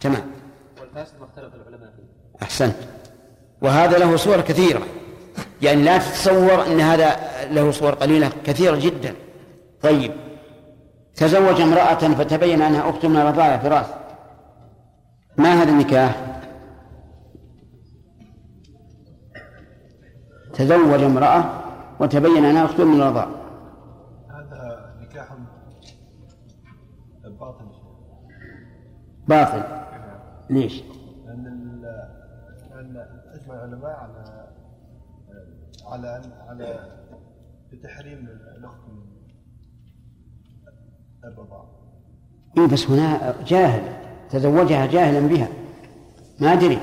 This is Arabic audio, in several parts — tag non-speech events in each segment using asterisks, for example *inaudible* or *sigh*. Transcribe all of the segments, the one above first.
تمام. والفاسد ما اختلف العلماء فيه. أحسنت وهذا له صور كثيرة. يعني لا تتصور أن هذا له صور قليلة كثيرة جدا. طيب. تزوج امرأة فتبين أنها أخت من الرضاعة فراس. ما هذا النكاح؟ تزوج امرأة وتبين أنها أخت من الرضاعة. هذا نكاح باطل باطل. ليش؟ لأن لأن أجمع العلماء على على على بتحريم الأخت الرضاعة إيه بس هنا جاهل تزوجها جاهلا بها. ما أدري.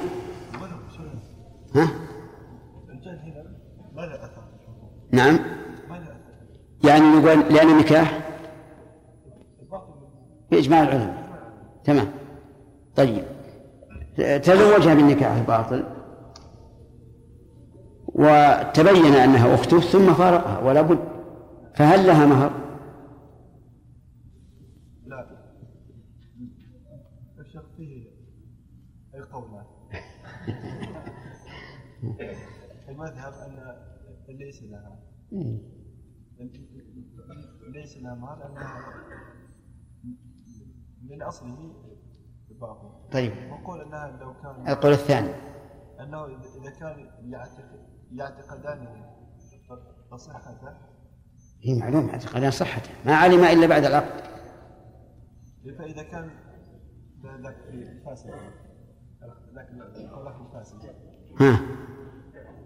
ها؟ نعم. يعني نقول لأن النكاح بإجماع العلماء. تمام. طيب. تزوجها بالنكاح الباطل وتبين أنها أخته ثم فارقها ولا بد فهل لها مهر؟ لا. الشيخ فيه أي قولان *laughs* المذهب أن ليس لها. ليس لها أنها من أصله باطل. طيب. وقول أنها لو كان القول الثاني. أنه إذا- إذا كان يعتقد يعتقدان صحته. هي معلومة اعتقادان صحته. ما علم إلا بعد العقد. فإذا كان ذاك فاسد القول الفاسد ها؟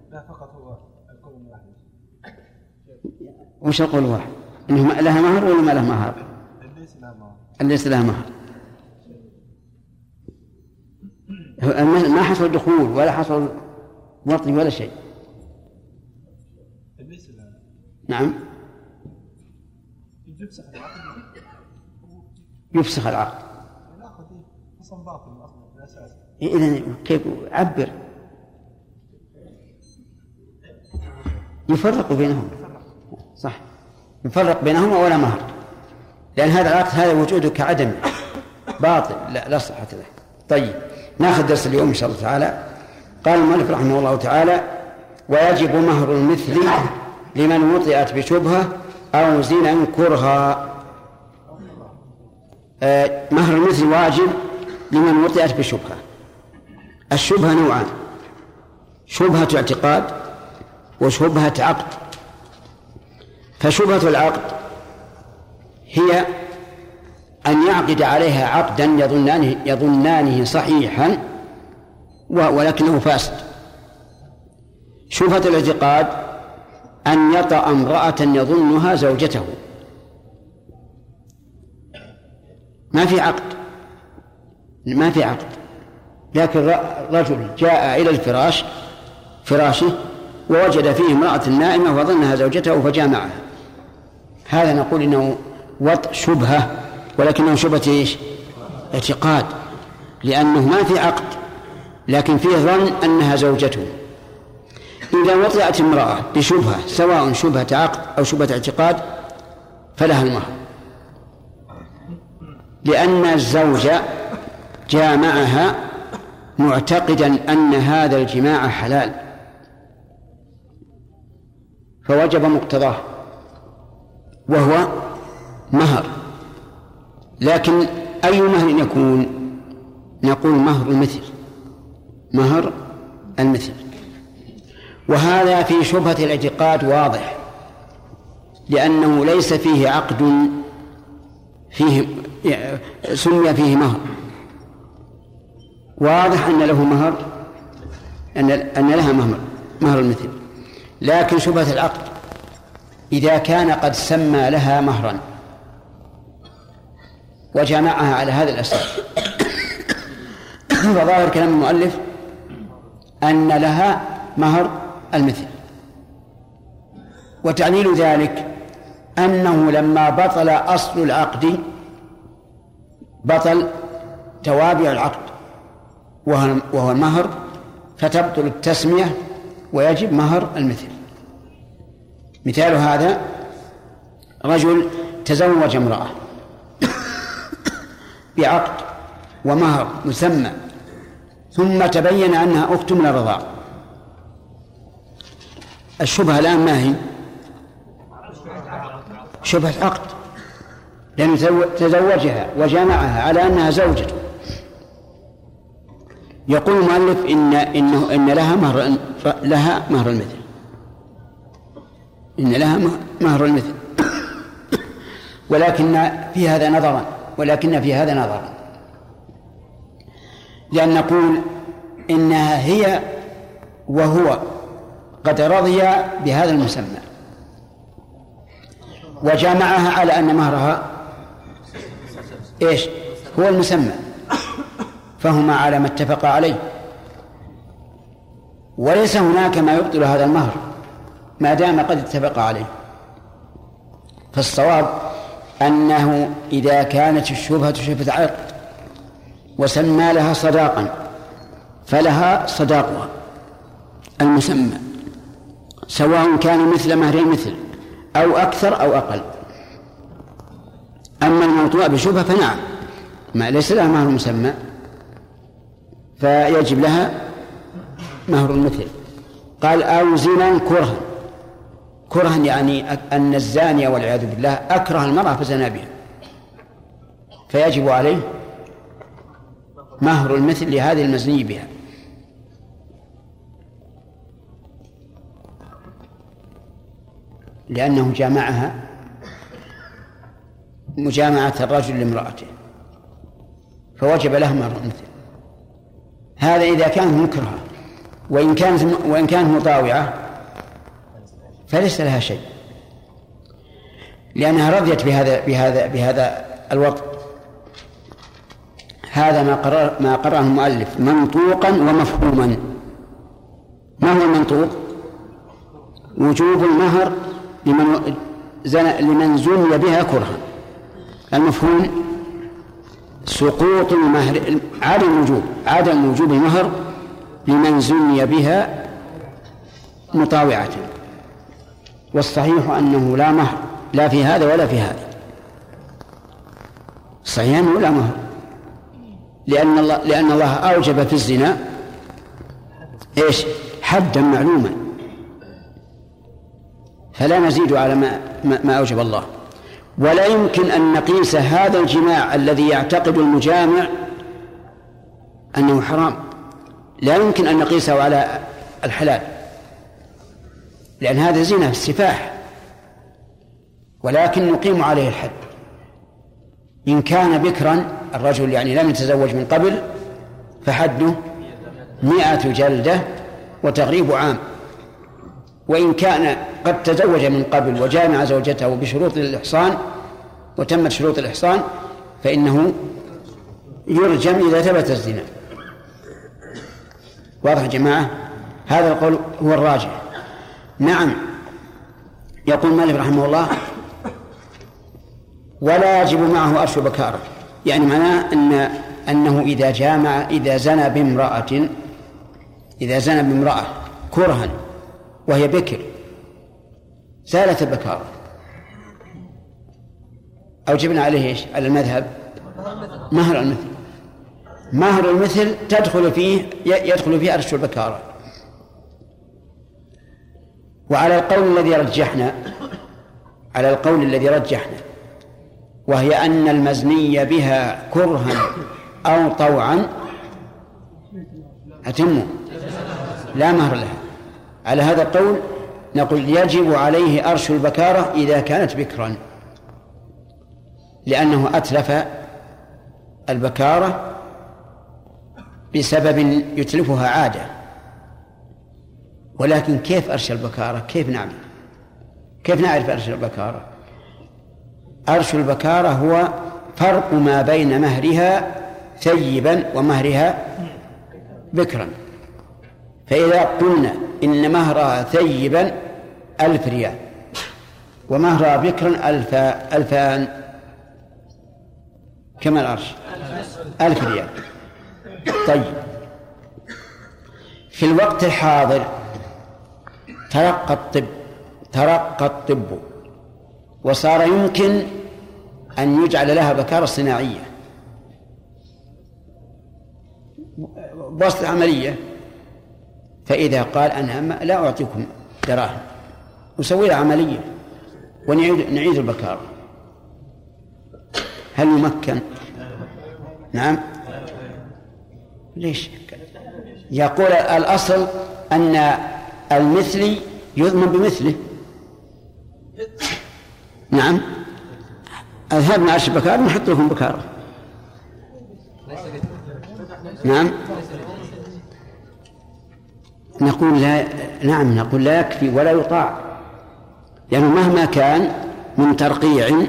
لا فقط هو القول الواحد. وش القول الواحد؟ إنه لها مهر ولا ما لها مهر؟ ليس لها اللي ليس لها مهر. ما حصل دخول ولا حصل وطي ولا شيء. نعم. يفسخ العقد. يفسخ العقد. العقد أصلا باطل أصلا من الاساس إذا كيف؟ عبر. يفرق بينهم. صح. يفرق بينهما ولا مهر. لأن هذا العقد هذا وجوده كعدم. باطل. لا لا صحة له طيب. ناخذ درس اليوم إن شاء الله تعالى. قال المؤلف رحمه الله تعالى ويجب مهر المثل لمن وطئت بشبهة أو زنا كرها. آه، مهر المثل واجب لمن وطئت بشبهة. الشبهة نوعان شبهة اعتقاد وشبهة عقد. فشبهة العقد هي أن يعقد عليها عقدا يظنانه يظنانه صحيحا ولكنه فاسد. شبهة الاعتقاد أن يطأ امرأة يظنها زوجته. ما في عقد. ما في عقد. لكن رجل جاء إلى الفراش فراشه ووجد فيه امرأة نائمة وظنها زوجته فجامعها. هذا نقول إنه وطء شبهة ولكنه شبهة إيش؟ اعتقاد لأنه ما في عقد لكن فيه ظن أنها زوجته. إذا وطئت امرأة بشبهة سواء شبهة عقد أو شبهة اعتقاد فلها المهر. لأن الزوج جامعها معتقدا أن هذا الجماع حلال. فوجب مقتضاه وهو مهر. لكن أي مهر يكون؟ نقول مهر المثل. مهر المثل. وهذا في شبهة الاعتقاد واضح لأنه ليس فيه عقد فيه سمي فيه مهر. واضح أن له مهر أن أن لها مهر مهر المثل. لكن شبهة العقد إذا كان قد سمى لها مهرا وجمعها على هذا الأساس. *coughs* فظاهر كلام المؤلف أن لها مهر المثل. وتعليل ذلك أنه لما بطل أصل العقد بطل توابع العقد وهو المهر فتبطل التسمية ويجب مهر المثل. مثال هذا رجل تزوج امرأة. بعقد ومهر مسمى ثم تبين أنها أخت من الرضاع. الشبهة الآن ما هي؟ شبهة عقد لأنه تزوجها وجامعها على أنها زوجته. يقول المؤلف إن إنه إن لها مهر لها مهر المثل. إن لها مهر المثل. *coughs* ولكن في هذا نظرا. ولكن في هذا نظرا لأن نقول إنها هي وهو قد رضي بهذا المسمى. وجامعها على أن مهرها إيش؟ هو المسمى. فهما على ما اتفقا عليه. وليس هناك ما يبطل هذا المهر ما دام قد اتفق عليه. فالصواب أنه إذا كانت الشبهة شبهة عقد وسمى لها صداقا فلها صداقها المسمى سواء كان مثل مهر مثل أو أكثر أو أقل. أما الموضوع بشبهة فنعم ما ليس لها مهر مسمى فيجب لها مهر المثل. قال أو زنا كرها. كرها يعني أن الزانية والعياذ بالله أكره المرأة فزنا بها. فيجب عليه مهر المثل لهذه المزني بها. لأنه جامعها مجامعة الرجل لامرأته. فوجب له مهر المثل. هذا إذا كانت مكرهة وإن كانت وإن كانت مطاوعة فليس لها شيء. لأنها رضيت بهذا بهذا بهذا الوضع هذا ما قرر ما قرره المؤلف منطوقا ومفهوما. ما هو المنطوق؟ وجوب المهر لمن زن لمن زني بها كرها. المفهوم سقوط المهر عدم وجوب عدم وجوب المهر لمن زني بها مطاوعة. والصحيح أنه لا مهر لا في هذا ولا في هذا. صحيح أنه لا مهر. لأن الله لأن الله أوجب في الزنا إيش؟ حدا معلوما. فلا نزيد على ما ما أوجب الله. ولا يمكن أن نقيس هذا الجماع الذي يعتقد المجامع أنه حرام. لا يمكن أن نقيسه على الحلال. لأن هذا زنا السفاح. ولكن نقيم عليه الحد. إن كان بكرا الرجل يعني لم يتزوج من قبل فحده مئة جلدة وتغريب عام. وإن كان قد تزوج من قبل وجامع زوجته بشروط الإحصان وتمت شروط الإحصان فإنه يرجم إذا ثبت الزنا. واضح يا جماعة؟ هذا القول هو الراجح. نعم. يقول مالك رحمه الله ولا يجب معه أرش بكارة يعني معناه أن أنه إذا جامع إذا زنى بامرأة إذا زنى بامرأة كرها وهي بكر زالت البكارة أوجبنا عليه إيش؟ على المذهب. مهر المثل. مهر المثل تدخل فيه يدخل فيه أرش البكارة وعلى القول الذي رجحنا على القول الذي رجحنا وهي أن المزني بها كرها أو طوعا أتم. لا مهر لها. على هذا القول نقول يجب عليه أرش البكارة إذا كانت بكرا لأنه أتلف البكارة بسبب يتلفها عادة. ولكن كيف أرش البكارة؟ كيف نعمل كيف نعرف أرش البكارة؟ أرش البكارة هو فرق ما بين مهرها ثيبا ومهرها بكرا. فإذا قلنا إن مهرها ثيبا ألف ريال ومهرها بكرا ألف ألفان كما العرش ألف ريال. طيب. في الوقت الحاضر ترقى الطب ترقى الطب. وصار يمكن أن يجعل لها بكارة صناعية. بواسطة عملية. فإذا قال أنا لا أعطيكم دراهم. نسوي له عملية ونعيد نعيد البكارة. هل يمكن؟ نعم. ليش؟ يقول الأصل أن المثلي يضمن بمثله. نعم. أذهبنا عشر بكار نحط لكم بكارة. نعم. نقول لا نعم نقول لا يكفي ولا يطاع. لأنه يعني مهما كان من ترقيع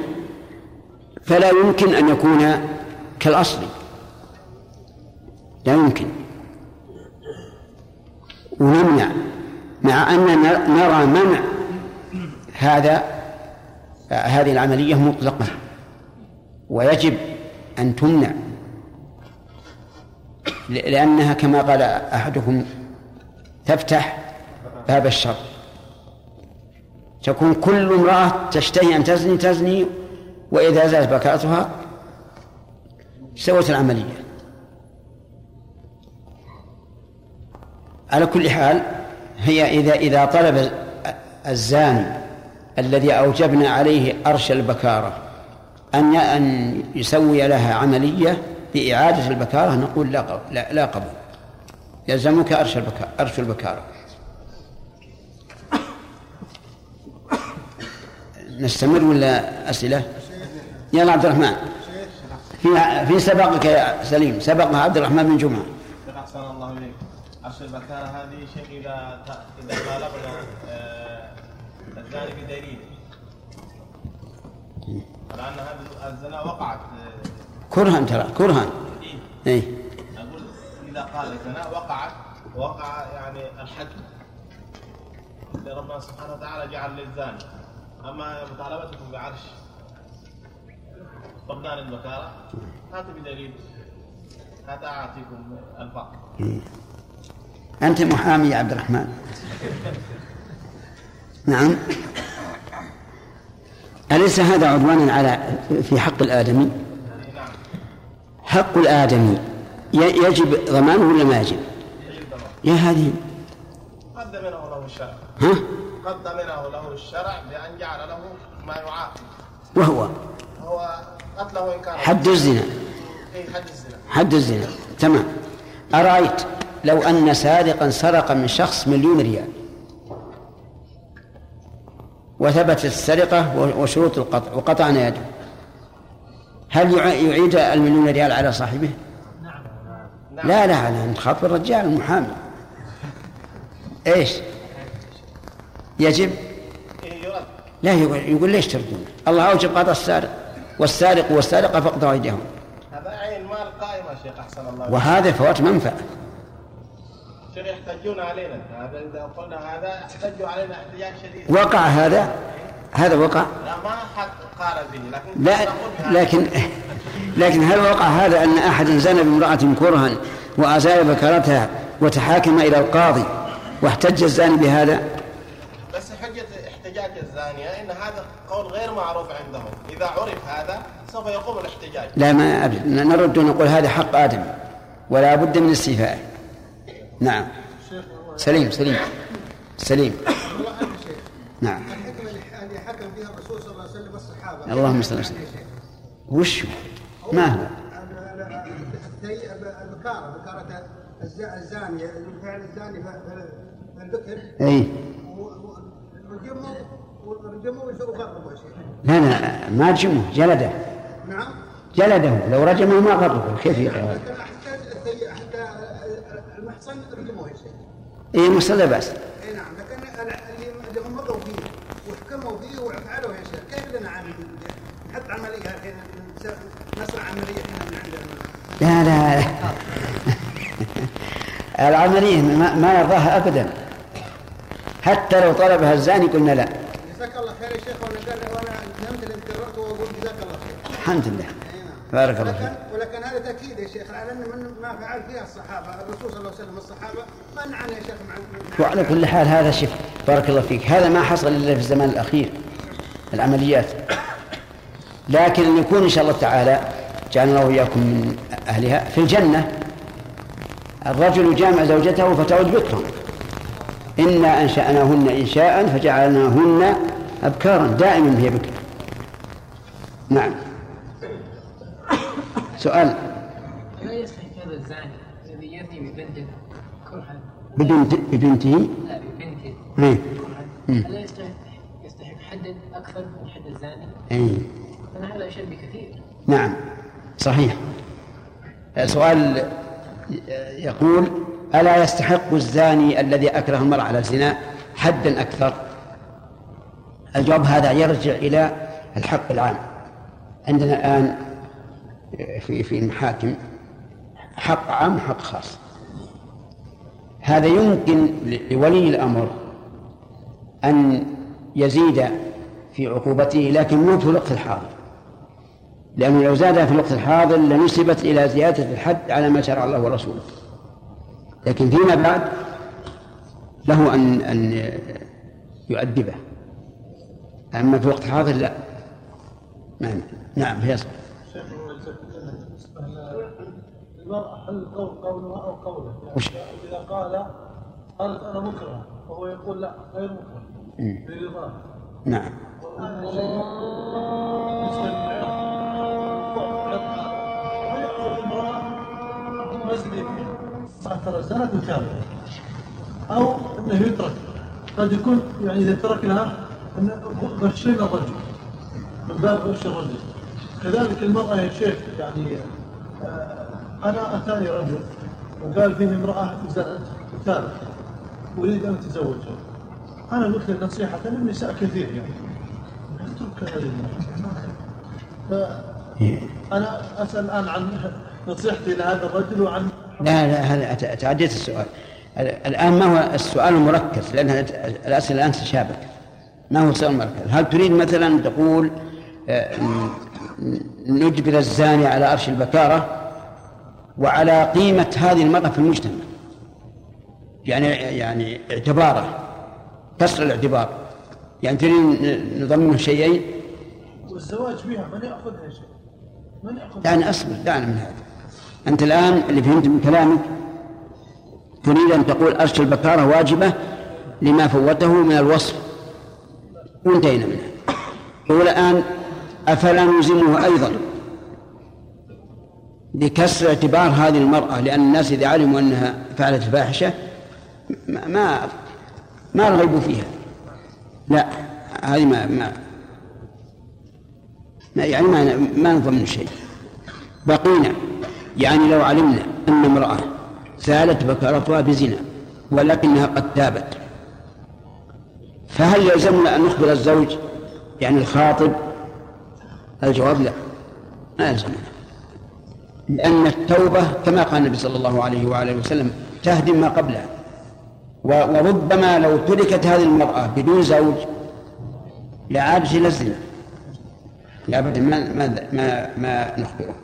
فلا يمكن أن يكون كالأصل. لا يمكن. ونمنع. مع أننا نرى منع هذا هذه العملية مطلقة ويجب أن تمنع لأنها كما قال أحدكم تفتح باب الشر. تكون كل امرأة تشتهي أن تزني تزني وإذا زالت بكاتها سوت العملية. على كل حال هي إذا إذا طلب الزاني الذي أوجبنا عليه أرش البكارة أن أن يسوي لها عملية بإعادة البكارة نقول لا لا, لا قبول. يلزمك أرش البكارة أرش البكارة. نستمر ولا أسئلة؟ يلا عبد الرحمن. في في سبقك يا سليم. سبق عبد الرحمن بن جمعة. الله أرش البكارة هذه شيء إذا إذا طالبنا آه، الزاني بدليل. لأن هذه الزنا وقعت آه، كرها ترى كرها. إيه. اي أقول إذا قال الزنا وقعت وقع يعني الحد. ربنا سبحانه وتعالى جعل للزاني. أما مطالبتكم بعرش فقدان البكارة هاتوا بدليل. هذا أعطيكم الفقر أنت محامي يا عبد الرحمن. نعم. أليس هذا عدوانا على في حق الآدمي؟ حق الآدمي. يجب ضمانه ولا ما يجب؟ يا هذه قد ضمنه له الشرع. ها؟ قد ضمنه له الشرع بأن جعل له ما يعاقب. وهو. هو قتله إن كان حد الزنا. إيه حد الزنا. حد الزنا. تمام. أرأيت؟ لو أن سارقا سرق من شخص مليون ريال وثبتت السرقة وشروط القطع وقطعنا يده هل يع- يعيد المليون ريال على صاحبه؟ لا لا على نخاطب الرجال المحامي إيش؟ يجب لا يقول, يقول ليش تردون؟ الله أوجب قطع السارق والسارق والسارقة فاقطعوا أيديهم هذا عين مال قائمة شيخ أحسن الله. وهذا فوات منفعة يحتجون علينا. هذا إذا قلنا هذا يحتجوا علينا احتجاج شديد. وقع هذا؟ هذا وقع؟ لا ما حد قال به لكن لا. لكن لكن هل وقع هذا أن أحد زنى بامرأة كرها وازال بكرتها وتحاكم إلى القاضي واحتج الزاني بهذا؟ بس حجة احتجاج الزانية إن هذا قول غير معروف عندهم. إذا عرف هذا سوف يقوم الاحتجاج. لا ما نرد ونقول هذا حق آدم ولا بد من استيفائه نعم. سليم سليم سليم. نعم. الحكمة اللي حكم فيها الرسول صلى الله عليه وسلم والصحابة اللهم صل وسلم وش؟ ما هو؟ البكارة بكارة الز- الزانية فعل الزاني فالبكر أي. رجمه ورجمه وغربه يا شيخ لا لا ما رجمه جلده. نعم جلده لو رجمه ما غربه كيف يقرأ؟ حتى المحصن رجموه يا شيخ. اي مصر لا باس اي نعم لكن اللي اللي هم مضوا فيه وحكموا فيه وفعلوا يا شيخ. كيف لنا عامل نحط عملية الحين نصنع عملية إحنا من عندنا. لا لا *laughs* العملية ما, ما يرضاها أبدا. حتى لو طلبها الزاني قلنا لا. جزاك الله خير يا شيخ وأنا قال وأنا نمت اللي قررت وأقول جزاك الله خير. الحمد لله. بارك الله فيك. ولكن هذا تأكيد يا شيخ. على ان من ما فعل فيها الصحابة. الرسول صلى الله عليه وسلم والصحابه منعنا يا شيخ وعلى كل حال هذا شف بارك الله فيك. هذا ما حصل إلا في الزمان الأخير العمليات. لكن يكون إن شاء الله تعالى جعلنا الله وإياكم من أهلها. في الجنة الرجل جامع زوجته فتعود بكرا. إنا أنشأناهن إنشاء فجعلناهن أبكارا دائما هي بكر نعم. سؤال. لا يستحق هذا الزاني الذي يزني ببنته كرها ببنت ببنته لا ببنته إيه. ألا يستحق حدا أكثر من حد الزاني؟ أنا هذا أشد بكثير نعم. صحيح. سؤال يقول ألا يستحق الزاني الذي أكره المرأة على الزنا حدا أكثر؟ الجواب هذا يرجع إلى الحق العام. عندنا الآن في في المحاكم حق عام وحق خاص. هذا يمكن لولي الأمر أن يزيد في عقوبته لكن مو في الوقت الحاضر. لأنه لو زاد في الوقت الحاضر لنسبت إلى زيادة الحد على ما شرع الله ورسوله. لكن فيما بعد له أن أن يؤدبه. أما في الوقت الحاضر لا. نعم. نعم فيصل. المرأة هل قول قولها أو قوله. وش؟ إذا قال قالت أنا مكره وهو يقول لا غير مكره. مم. برضاه نعم. ترى زنت وتابت أو إنه يترك. قد يكون يعني إذا ترك لها انه غشين الرجل من باب غش الرجل. كذلك المرأة يا شيخ يعني آه، أنا أتاني رجل وقال فيه امرأة زنت وتابت أريد أن أتزوجها. أنا قلت له نصيحة النساء كثير يعني. اترك هذه. فانا أسأل الآن عن نصيحتي لهذا الرجل وعن لا لا هذا تعديت السؤال. ال- الآن ما هو السؤال المركز؟ لأن الأسئلة الآن تشابك ما هو السؤال المركز؟ هل تريد مثلا تقول آه، نجبر الزاني على عرش البكارة؟ وعلى قيمة هذه المرأة في المجتمع. يعني يعني اعتباره كسر الاعتبار. يعني تريد نضمنه شيئين؟ والزواج بها من يأخذها يا شيخ؟ من يأخذها؟ دعني أصبر دعني من هذا. أنت الآن اللي فهمت من كلامك تريد أن تقول أرش البكارة واجبة لما فوته من الوصف. وانتهينا منها يقول الآن أفلا نلزمه أيضا؟ بكسر اعتبار هذه المرأة لأن الناس إذا علموا أنها فعلت الفاحشة ما ما, رغبوا فيها. لا هذه ما ما يعني ما ما نضمن شيء. بقينا يعني لو علمنا أن امرأة زالت بكارتها بزنا ولكنها قد تابت فهل يلزمنا أن نخبر الزوج؟ يعني الخاطب؟ الجواب لا ما يلزمنا. لأن التوبة كما قال النبي صلى الله عليه وآله وسلم تهدم ما قبلها. وربما لو تركت هذه المرأة بدون زوج لعادت إلى الزنا أبدا ما ما ما, ما نخبره.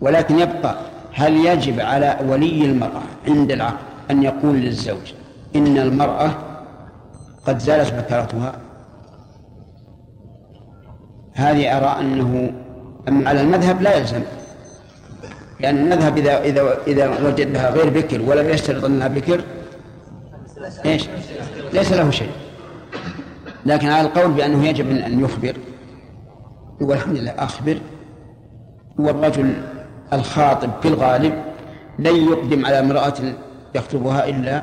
ولكن يبقى هل يجب على ولي المرأة عند العقد أن يقول للزوج إن المرأة قد زالت بكرتها؟ هذه أرى أنه أما على المذهب لا يلزم. لأن المذهب إذا إذا إذا وجد لها غير بكر ولم يشترط أنها بكر إيش؟ ليس له شيء. لكن على القول بأنه يجب أن يخبر يقول الحمد لله أخبر. والرجل الخاطب في الغالب لن يقدم على امرأة يخطبها إلا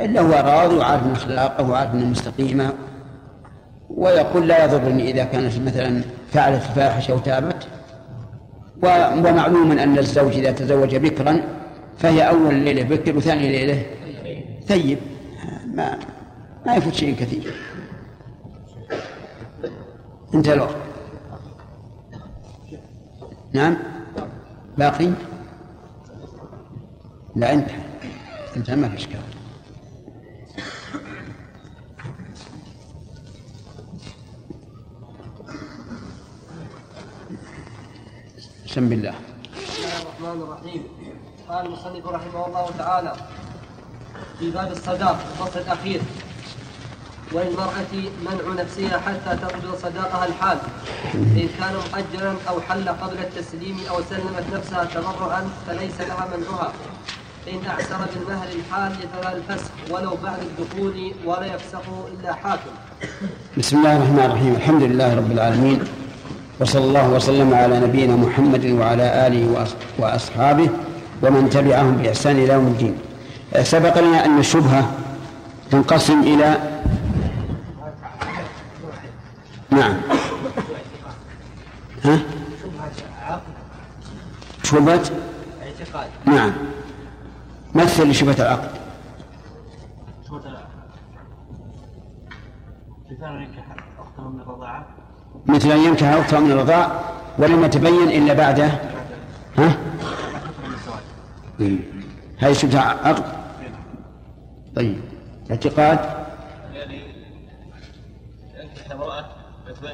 إلا هو راضي وعارف من أخلاقه وعارف من مستقيمة. ويقول لا يضرني إذا كانت مثلا فعلت فاحشة وتابت. ومعلوم أن الزوج إذا تزوج بكرا فهي أول ليلة بكر وثاني ليلة ثيب. ما ما يفوت شيء كثير. انتهى الوقت نعم؟ باقي؟ لا انتهى. انتهى ما في إشكال. بسم الله. بسم الله الرحمن الرحيم. قال المصنف رحمه الله تعالى في باب الصداق الفصل الأخير. وللمرأة منع نفسها حتى تقبض صداقها الحال. إن كان مؤجلا أو حل قبل التسليم أو سلمت نفسها تبرعا فليس لها منعها. إن أعسر بالمهر الحال فلا الفسخ ولو بعد الدخول ولا يفسخه إلا حاكم. بسم الله الرحمن الرحيم. الحمد لله رب العالمين. وصلى الله وسلم على نبينا محمد وعلى آله وأص- وأصحابه ومن تبعهم بإحسان إلى يوم الدين. سبق لنا أن الشبهة تنقسم إلى نعم. ها؟ شبهة؟ اعتقاد نعم مثل لشبهة العقد؟ مثال ينكح أخته من الرضاعة. مثل أن ينكح أخته من الرضاع ولم يتبين إلا بعد ها؟ إيه. هذه شبهة عقد طيب اعتقاد يعني ينكح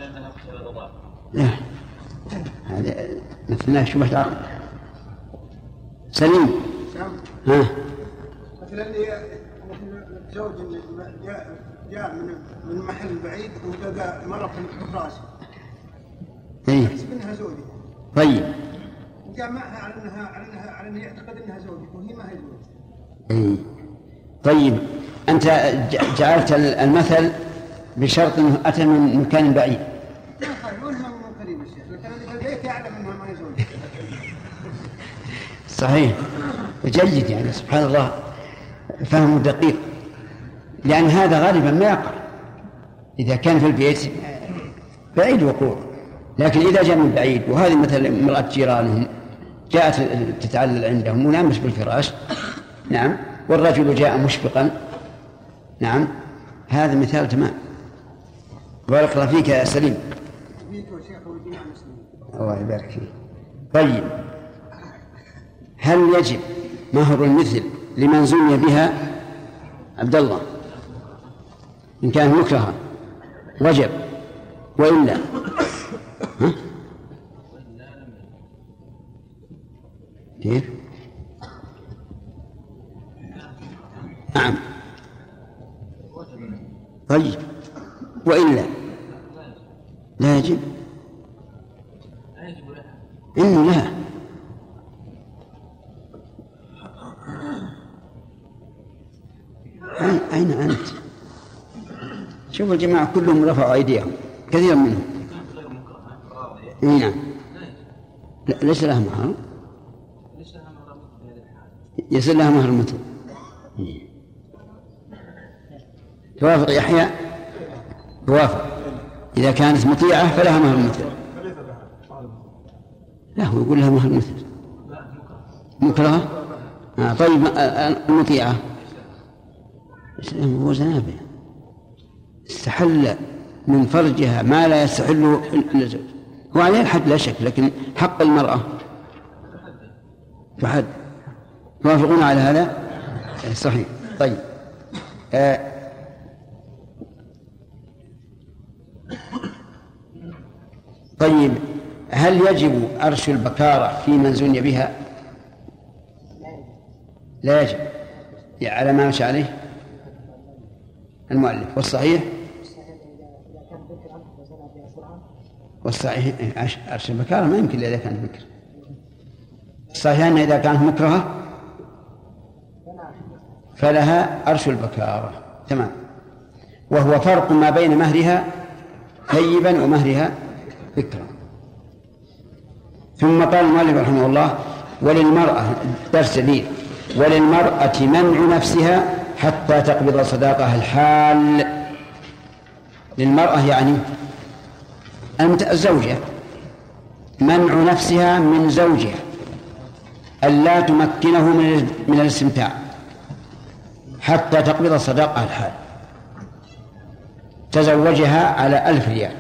أنها هذا شبهة عقد سليم ها مثلا زوج جاء من محل بعيد ولقى مرة في الفراش إيه. انها زوجته طيب. وجاء معها على انها على انها على انه يعتقد إنها زوجته وهي ما هي زوجته إيه. طيب أنت ج- جعلت المثل بشرط أنه أتى من مكان بعيد. صحيح. جيد يعني سبحان الله. فهم دقيق. لأن هذا غالبا ما يقع. إذا كان في البيت بعيد وقوع. لكن إذا جاء من بعيد وهذه مثلا امرأة جيرانهم جاءت تتعلل عندهم ونامت بالفراش نعم والرجل جاء مشفقا نعم هذا مثال تمام. بارك الله فيك يا سليم. الله يبارك فيك. طيب. هل يجب مهر المثل لمن زني بها؟ عبد الله. إن كان مكرها وجب. وإلا؟ ها؟ كيف؟ نعم طيب وإلا لا يجب إنه لا أين أنت؟ شوف الجماعة كلهم رفعوا أيديهم كثير منهم إي نعم. لا ليس لها مهر. يصير لها مهر مثل إيه. توافق يحيى؟ توافق. إذا كانت مطيعة فلها مهر مثل لا هو يقول لها مهر مثل مكرهة آه طيب آه، آه، المطيعة. هو زنابه استحل من فرجها ما لا يستحله الزوج هو عليه الحد لا شك لكن حق المرأة. فحد. توافقون على هذا؟ إيه، صحيح. طيب. آه. طيب. هل يجب أرش البكارة في من زني بها؟ لا يجب. يعني على ما مشى عليه المؤلف. والصحيح؟ والصحيح عرش البكارة ما يمكن إذا كانت بكر الصحيح أن إذا كانت مكرهة فلها عرش البكارة. تمام. وهو فرق ما بين مهرها ثيبا ومهرها بكرا. ثم قال المؤلف رحمه الله وللمرأة درس جديد. وللمرأة منع نفسها حتى تقبض صداقها الحال. للمرأة يعني المت- الزوجة. منع نفسها من زوجها. ألا تمكنه من من الاستمتاع. حتى تقبض صداقها الحال. تزوجها على ألف ريال.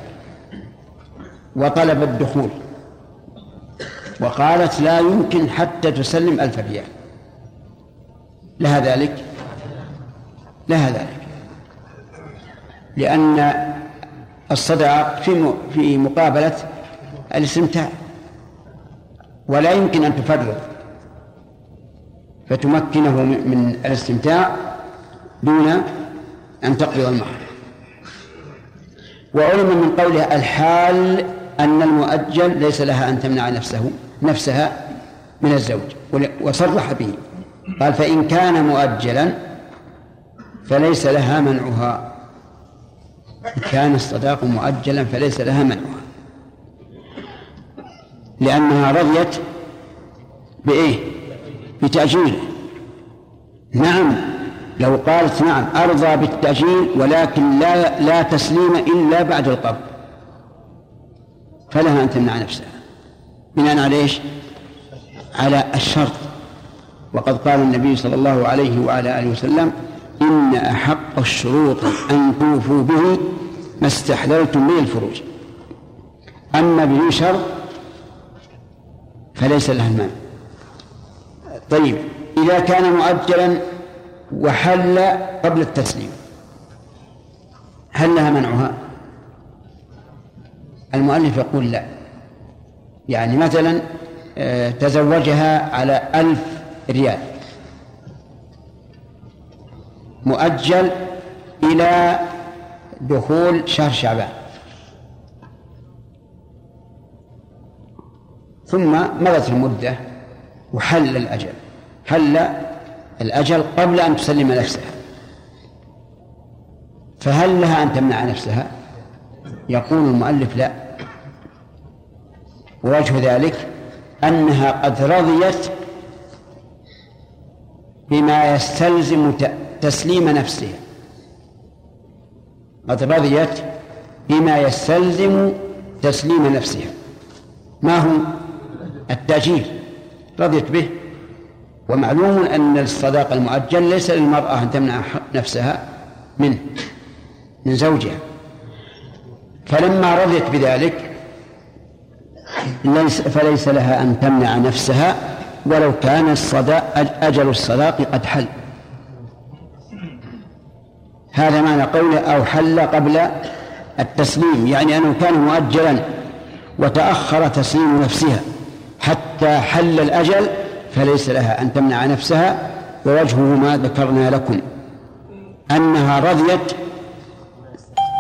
وطلب الدخول. وقالت لا يمكن حتى تسلم ألف ريال. لها ذلك؟ لها ذلك. لأن الصداق في في مقابلة الاستمتاع ولا يمكن أن تفرط فتمكنه من الاستمتاع دون أن تقبض المهر وعلم من قولها الحال أن المؤجل ليس لها أن تمنع نفسه نفسها من الزوج وصرح به. قال فإن كان مؤجلا فليس لها منعها. كان الصداق مؤجلا فليس لها منعها لأنها رضيت بإيه؟ بتأجيله. نعم لو قالت نعم أرضى بالتأجيل ولكن لا لا تسليم إلا بعد القبض. فلها أن تمنع نفسها. بناء على إيش؟ على الشرط. وقد قال النبي صلى الله عليه وعلى آله وسلم إن أحق الشروط أن توفوا به ما استحللتم به الفروج. أما بدون شرط فليس لها المانع طيب إذا كان مؤجلا وحل قبل التسليم هل لها منعها؟ المؤلف يقول لا. يعني مثلا آه، تزوجها على ألف ريال. مؤجل إلى دخول شهر شعبان. ثم مضت المدة وحل الأجل. حل الأجل قبل أن تسلم نفسها. فهل لها أن تمنع نفسها؟ يقول المؤلف لا. ووجه ذلك أنها قد رضيت بما يستلزم تسليم نفسها قد رضيت بما يستلزم تسليم نفسها ما هو؟ التأجيل. رضيت به. ومعلوم أن الصداق المؤجل ليس للمرأة أن تمنع نفسها منه من زوجها. فلما رضيت بذلك ليس فليس لها أن تمنع نفسها ولو كان الصداق أجل الصداق قد حل. هذا معنى قوله أو حل قبل التسليم يعني أنه كان مؤجلا وتأخر تسليم نفسها حتى حل الأجل فليس لها أن تمنع نفسها ووجهه ما ذكرنا لكم. أنها رضيت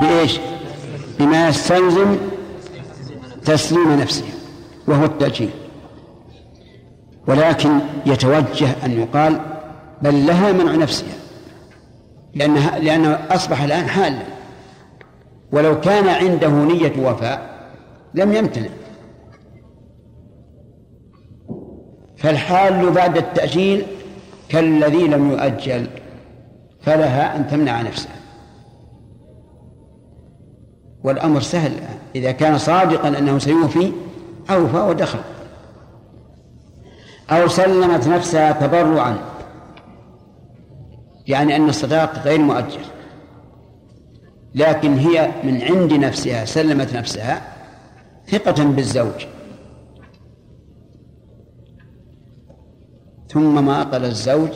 بإيش؟ بما يستلزم تسليم نفسها وهو التأجيل. ولكن يتوجه أن يقال بل لها منع نفسها. لأنها لأنه أصبح الآن حالا ولو كان عنده نية وفاء لم يمتنع. فالحال بعد التأجيل كالذي لم يؤجل فلها أن تمنع نفسها. والأمر سهل إذا كان صادقا أنه سيوفي أوفى ودخل. أو سلمت نفسها تبرعا. يعني أن الصداق غير مؤجل. لكن هي من عند نفسها سلمت نفسها ثقة بالزوج. ثم ما أقل الزوج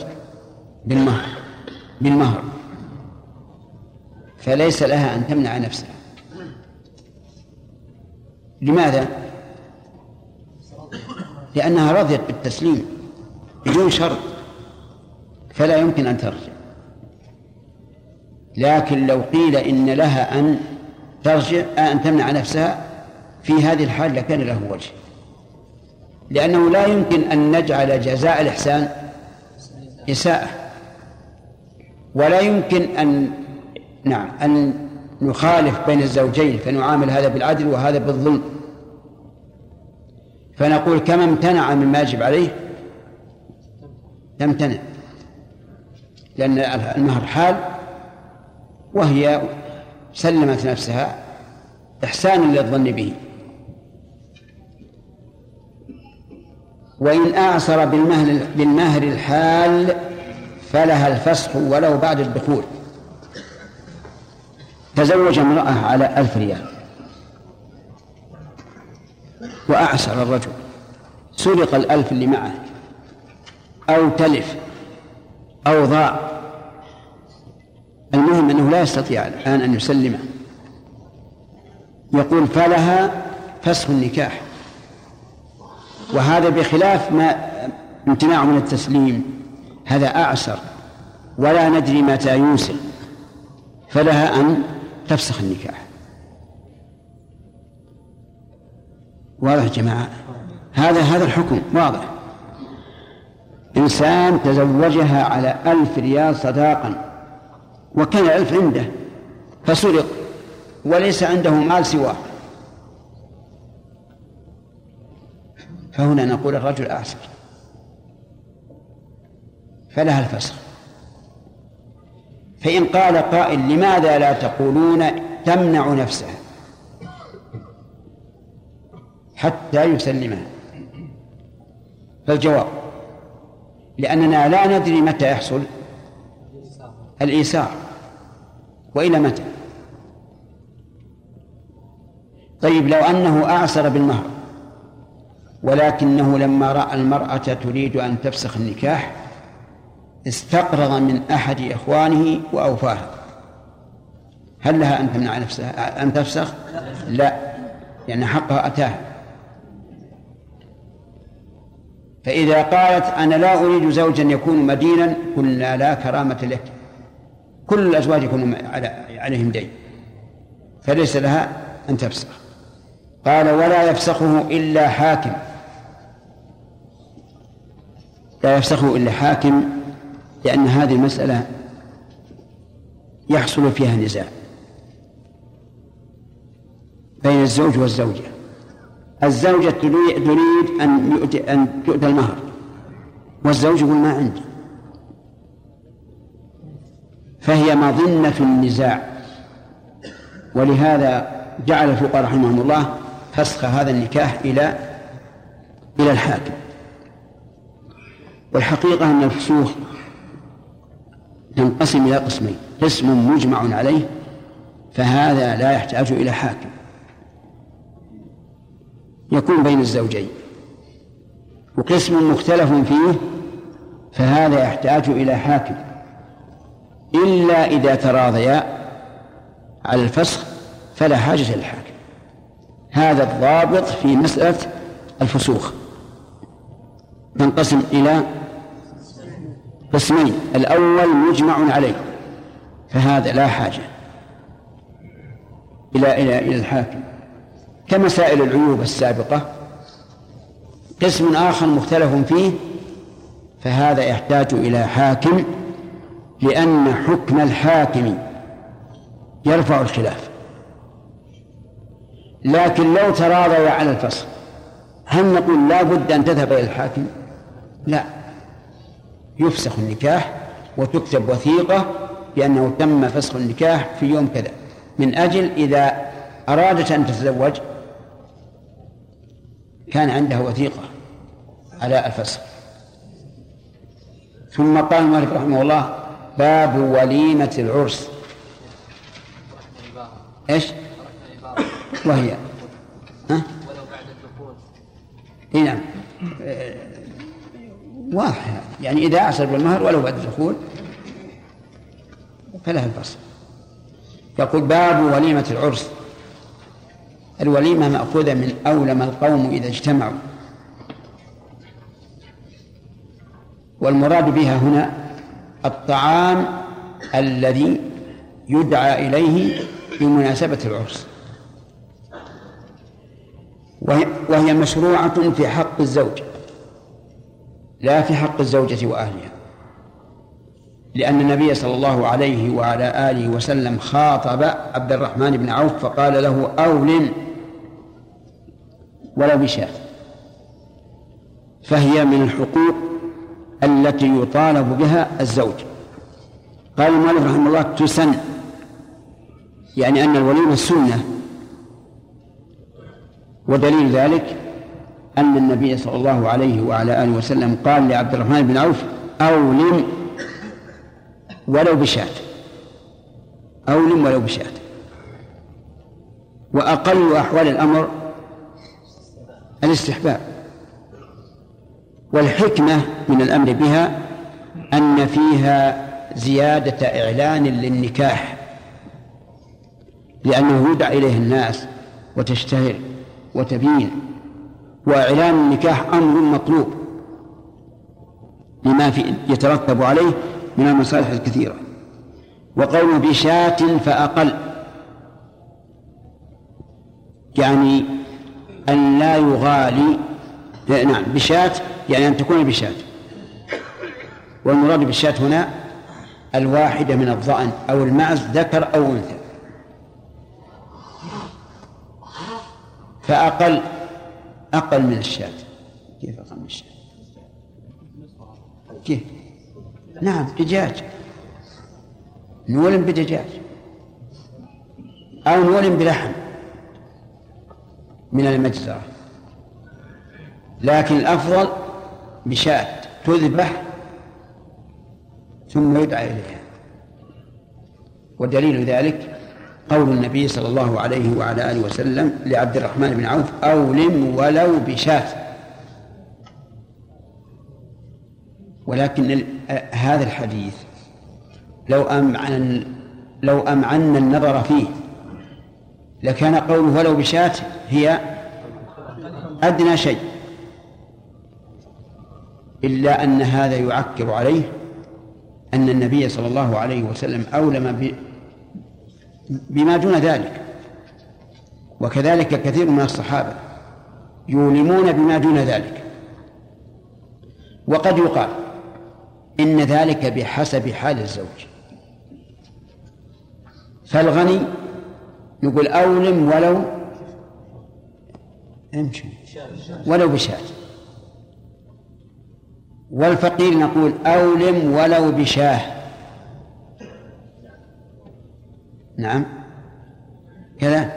بالمهر بالمهر. فليس لها أن تمنع نفسها. لماذا؟ لأنها رضيت بالتسليم بدون شرط. فلا يمكن أن ترجع. لكن لو قيل إن لها أن ترجع أن تمنع نفسها في هذه الحال لكان له وجه. لأنه لا يمكن أن نجعل جزاء الإحسان إساءة. ولا يمكن أن نعم أن نخالف بين الزوجين فنعامل هذا بالعدل وهذا بالظلم. فنقول كما امتنع مما يجب عليه؟ تمتنع لأن المهر حال وهي سلمت نفسها إحسانا للظن به. وإن أعصر بالمهر, بالمهر الحال فلها الفسخ ولو بعد الدخول. تزوج امرأة على ألف ريال. وأعسر الرجل. سرق الألف اللي معه. أو تلف. أو ضاع. المهم أنه لا يستطيع الآن أن يسلمه يقول فلها فسخ النكاح. وهذا بخلاف ما امتناع من التسليم. هذا أعسر. ولا ندري متى يوصل. فلها أن تفسخ النكاح. واضح يا جماعة؟ هذا هذا الحكم واضح. إنسان تزوجها على ألف ريال صداقا. وكان الألف عنده فسرق وليس عنده مال سواه. فهنا نقول الرجل أعسر. فلها الفسخ. فإن قال قائل لماذا لا تقولون تمنع نفسها؟ حتى يسلمها فالجواب لأننا لا ندري متى يحصل الإيسار وإلى متى؟ طيب لو أنه أعسر بالمهر ولكنه لما رأى المرأة تريد أن تفسخ النكاح استقرض من أحد إخوانه وأوفاها هل لها أن تمنع نفسها أن تفسخ؟ لا لأن حقها أتاها فإذا قالت أنا لا أريد زوجا يكون مدينا قلنا لا كرامة لك. كل الأزواج يكون عليهم دين فليس لها أن تفسخ. قال ولا يفسخه إلا حاكم. لا يفسخه إلا حاكم لأن هذه المسألة يحصل فيها نزاع بين الزوج والزوجة. الزوجة تريد أن يؤتي أن تؤتى المهر والزوج يقول ما عندي. فهي مظنة النزاع. ولهذا جعل الفقهاء رحمهم الله فسخ هذا النكاح إلى إلى الحاكم. والحقيقة أن الفسوخ تنقسم إلى قسمين قسم مجمع عليه فهذا لا يحتاج إلى حاكم. يكون بين الزوجين. وقسم مختلف فيه فهذا يحتاج إلى حاكم. إلا إذا تراضيا على الفسخ فلا حاجة للحاكم. هذا الضابط في مسألة الفسوخ. تنقسم إلى قسمين. الأول مجمع عليه فهذا لا حاجة إلى إلى إلى الحاكم. كمسائل العيوب السابقة قسم آخر مختلف فيه فهذا يحتاج إلى حاكم لأن حكم الحاكم يرفع الخلاف. لكن لو تراضي على الفصل هل نقول لا بد أن تذهب إلى الحاكم؟ لا. يفسخ النكاح وتكتب وثيقة بأنه تم فسخ النكاح في يوم كذا. من أجل إذا أرادت أن تتزوج كان عندها وثيقة على الفسخ ثم قال المؤلف رحمه الله باب وليمة العرس. إيش؟ وهي. ها؟ ولو بعد الدخول إي نعم. واضحة يعني إذا أعسر بالمهر ولو بعد الدخول فلها الفصل يقول باب وليمة العرس. الوليمة مأخوذة من أولم القوم إذا اجتمعوا. والمراد بها هنا الطعام الذي يدعى إليه بمناسبة العرس. وهي مشروعة في حق الزوج لا في حق الزوجة وأهلها. لأن النبي صلى الله عليه وعلى آله وسلم خاطب عبد الرحمن بن عوف فقال له أولن ولو بشاة. فهي من الحقوق التي يطالب بها الزوج. قال المؤلف رحمه الله تسن. يعني أن الوليمة سنة ودليل ذلك أن النبي صلى الله عليه وعلى آله وسلم قال لعبد الرحمن بن عوف أولم ولو بشاة. أولم ولو بشاة. وأقل أحوال الأمر الاستحباب. والحكمة من الأمر بها أن فيها زيادة إعلان للنكاح لأنه يدعى إليه الناس وتشتهر وتبين وإعلان النكاح أمر مطلوب لما في يترتب عليه من المصالح الكثيرة. وقوله بشاة فأقل يعني أن لا يغالي نعم بشاة يعني أن تكون بشاة. والمراد بالشاة هنا الواحدة من الظأن أو المعز ذكر أو أنثى. فأقل أقل من الشاة. كيف أقل من الشاة؟ كيف؟ نعم دجاج. نولم بدجاج. أو نولم بلحم من المجزرة. لكن الأفضل بشاة تذبح ثم يدعى إليها. ودليل ذلك قول النبي صلى الله عليه وعلى آله وسلم لعبد الرحمن بن عوف أولم ولو بشاة. ولكن هذا الحديث لو أمعن لو أمعنا النظر فيه لكان قوله ولو بشاة هي أدنى شيء. إلا أن هذا يعكر عليه أن النبي صلى الله عليه وسلم أولم بما دون ذلك. وكذلك كثير من الصحابة يولمون بما دون ذلك. وقد يقال إن ذلك بحسب حال الزوج. فالغني يقول أولم ولو امشي ولو بشاة. والفقير نقول أولم ولو بشاه. نعم. كذا.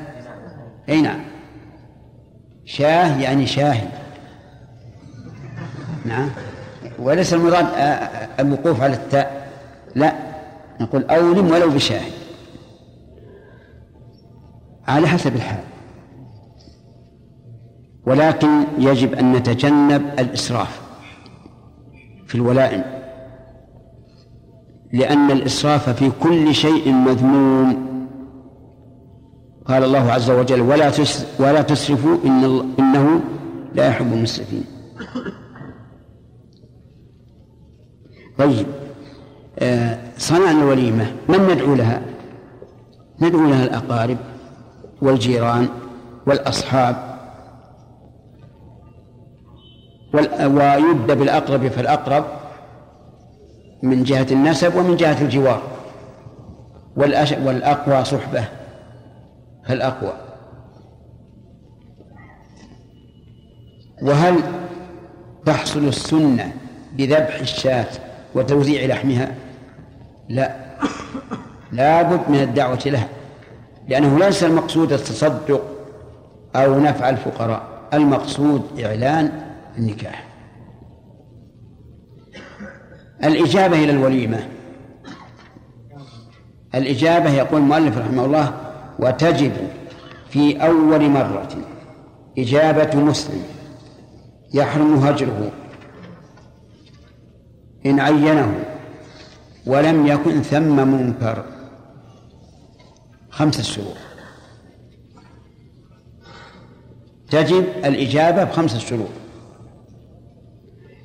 أي نعم. شاه يعني شاهي. نعم. وليس المراد الوقوف على التاء. لا. نقول أولم ولو بشاه. على حسب الحال. ولكن يجب أن نتجنب الإسراف. في الولائم. لأن الإسراف في كل شيء مذموم. قال الله عز وجل ولا ولا تسرفوا إن إنه لا يحب المسرفين. طيب آه، صنعنا الوليمة من ندعو لها؟ ندعو لها الأقارب والجيران والأصحاب. ويبدأ بالأقرب فالأقرب من جهة النسب ومن جهة الجوار. والأقوى صحبة فالأقوى. وهل تحصل السنة بذبح الشاة وتوزيع لحمها؟ لا. لابد من الدعوة لها لأنه ليس المقصود التصدق أو نفع الفقراء المقصود إعلان النكاح. الإجابة إلى الوليمة. الإجابة يقول المؤلف رحمه الله وتجب في أول مرة إجابة مسلم يحرم هجره إن عينه ولم يكن ثم منكر. خمسة شروط. تجب الإجابة بخمسة شروط.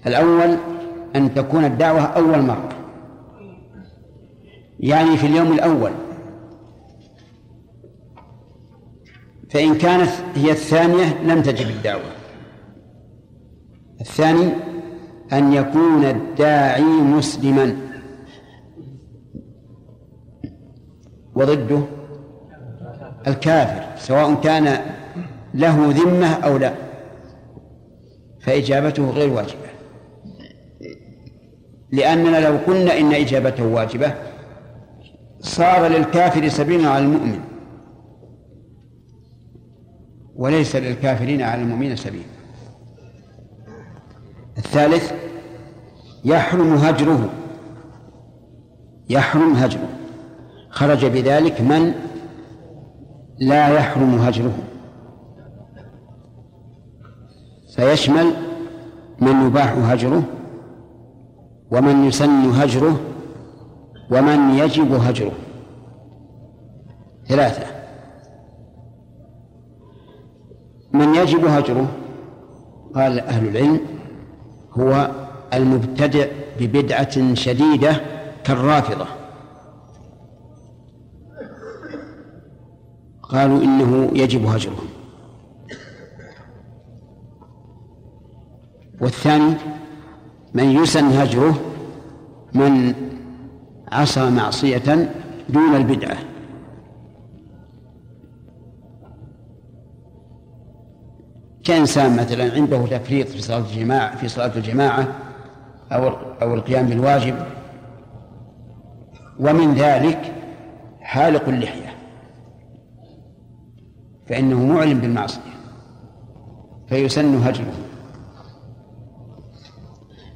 الأول أن تكون الدعوة أول مرة. يعني في اليوم الأول. فإن كانت هي الثانية لم تجب الدعوة. الثاني أن يكون الداعي مسلما. وضده الكافر سواء كان له ذمة أو لا. فإجابته غير واجبة. لأننا لو قلنا إن إجابته واجبة صار للكافر سبيل على المؤمن. وليس للكافرين على المؤمنين سبيل. الثالث يحرم هجره. يحرم هجره. خرج بذلك من لا يحرم هجره. فيشمل من يباح هجره. ومن يسن هجره ومن يجب هجره. ثلاثة. من يجب هجره قال أهل العلم هو المبتدع ببدعة شديدة كالرافضة. قالوا إنه يجب هجره. والثاني من يسن هجره من عصى معصية دون البدعة. كإنسان مثلا عنده تفريط في صلاة الجماعة في صلاة الجماعة أو أو القيام بالواجب. ومن ذلك حالق اللحية. فإنه معلم بالمعصية. فيسن هجره.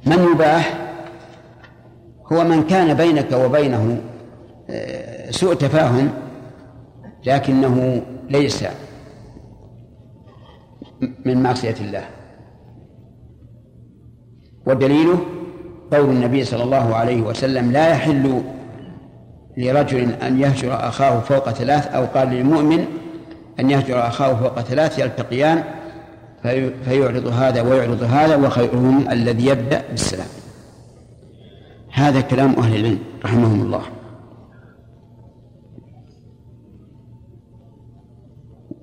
من يباح؟ هو من كان بينك وبينه آه، سوء تفاهم لكنه ليس من معصية الله. ودليله قول النبي صلى الله عليه وسلم لا يحل لرجل أن يهجر أخاه فوق ثلاث. أو قال للمؤمن أن يهجر أخاه فوق ثلاث يلتقيان فيعرض هذا ويعرض هذا وخيرهم الذي يبدأ بالسلام. هذا كلام أهل العلم رحمهم الله.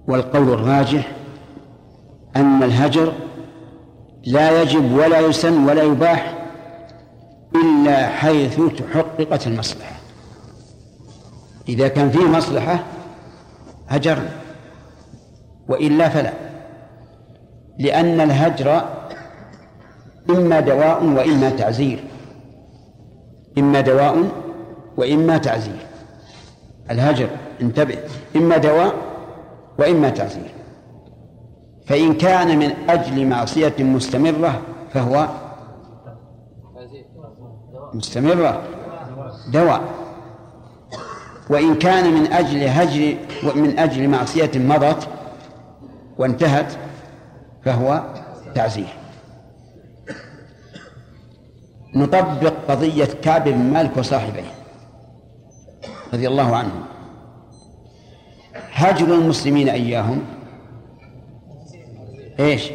والقول الراجح أن الهجر لا يجب ولا يسن ولا يباح إلا حيث تحققت المصلحة. إذا كان فيه مصلحة هجرنا. وإلا فلا. لأن الهجر إما دواء وإما تعزير. إما دواء وإما تعزير. الهجر انتبه إما دواء وإما تعزير. فإن كان من أجل معصية مستمرة فهو مستمرة دواء. وإن كان من أجل هجر ومن أجل معصية مضت وانتهت فهو تعزير. نطبق قضية كعب بن مالك وصاحبيه رضي الله عنهم هجر المسلمين إياهم. إيش؟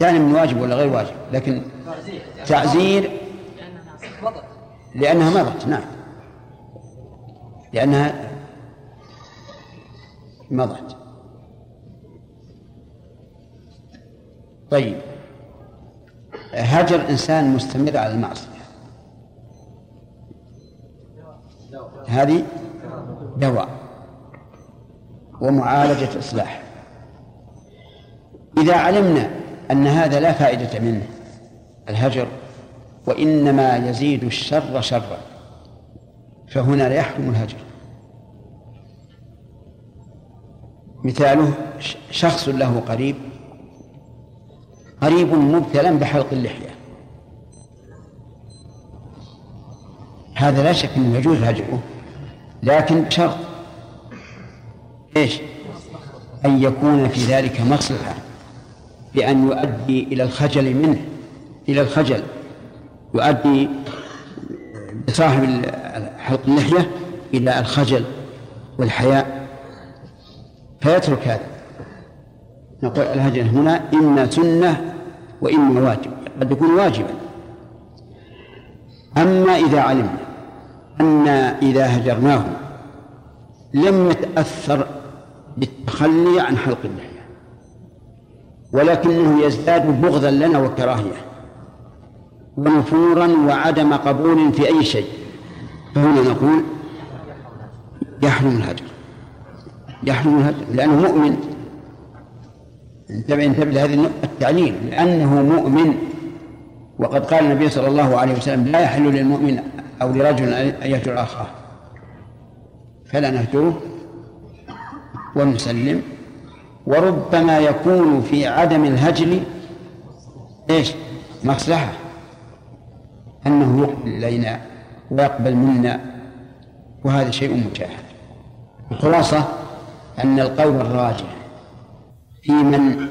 يعني من واجب ولا غير واجب؟ لكن تعزير لأنها مضت نعم. لأنها مضت. طيب. هجر إنسان مستمر على المعصية. هذه دواء ومعالجة إصلاح. إذا علمنا أن هذا لا فائدة منه الهجر وإنما يزيد الشر شرا فهنا لا يحرم الهجر. مثاله شخص له قريب قريب مبتلى بحلق اللحية. هذا لا شك أنه يجوز هجره لكن بشرط إيش؟ أن يكون في ذلك مصلحة بأن يؤدي إلى الخجل منه إلى الخجل. يؤدي بصاحب حلق اللحية إلى الخجل والحياء. فيترك هذا. نقول الهجر هنا إما سنة وإما واجب قد يكون واجبا. أما إذا علمنا أن إذا هجرناه لم يتأثر بالتخلي عن حلق اللحية ولكنه يزداد بغضا لنا وكراهية ونفورا وعدم قبول في أي شيء فهنا نقول يحرم الهجر. يحرم الهجر لأنه مؤمن. انتبه انتبه لهذه التعليل لأنه مؤمن وقد قال النبي صلى الله عليه وسلم لا يحل للمؤمن أو لرجل أن يهجر أخاه. فلا نهجره ونسلم. وربما يكون في عدم الهجر إيش؟ مصلحة. أنه يقبل إلينا ويقبل منا وهذا شيء مشاهد الخلاصة أن القول الراجح. في من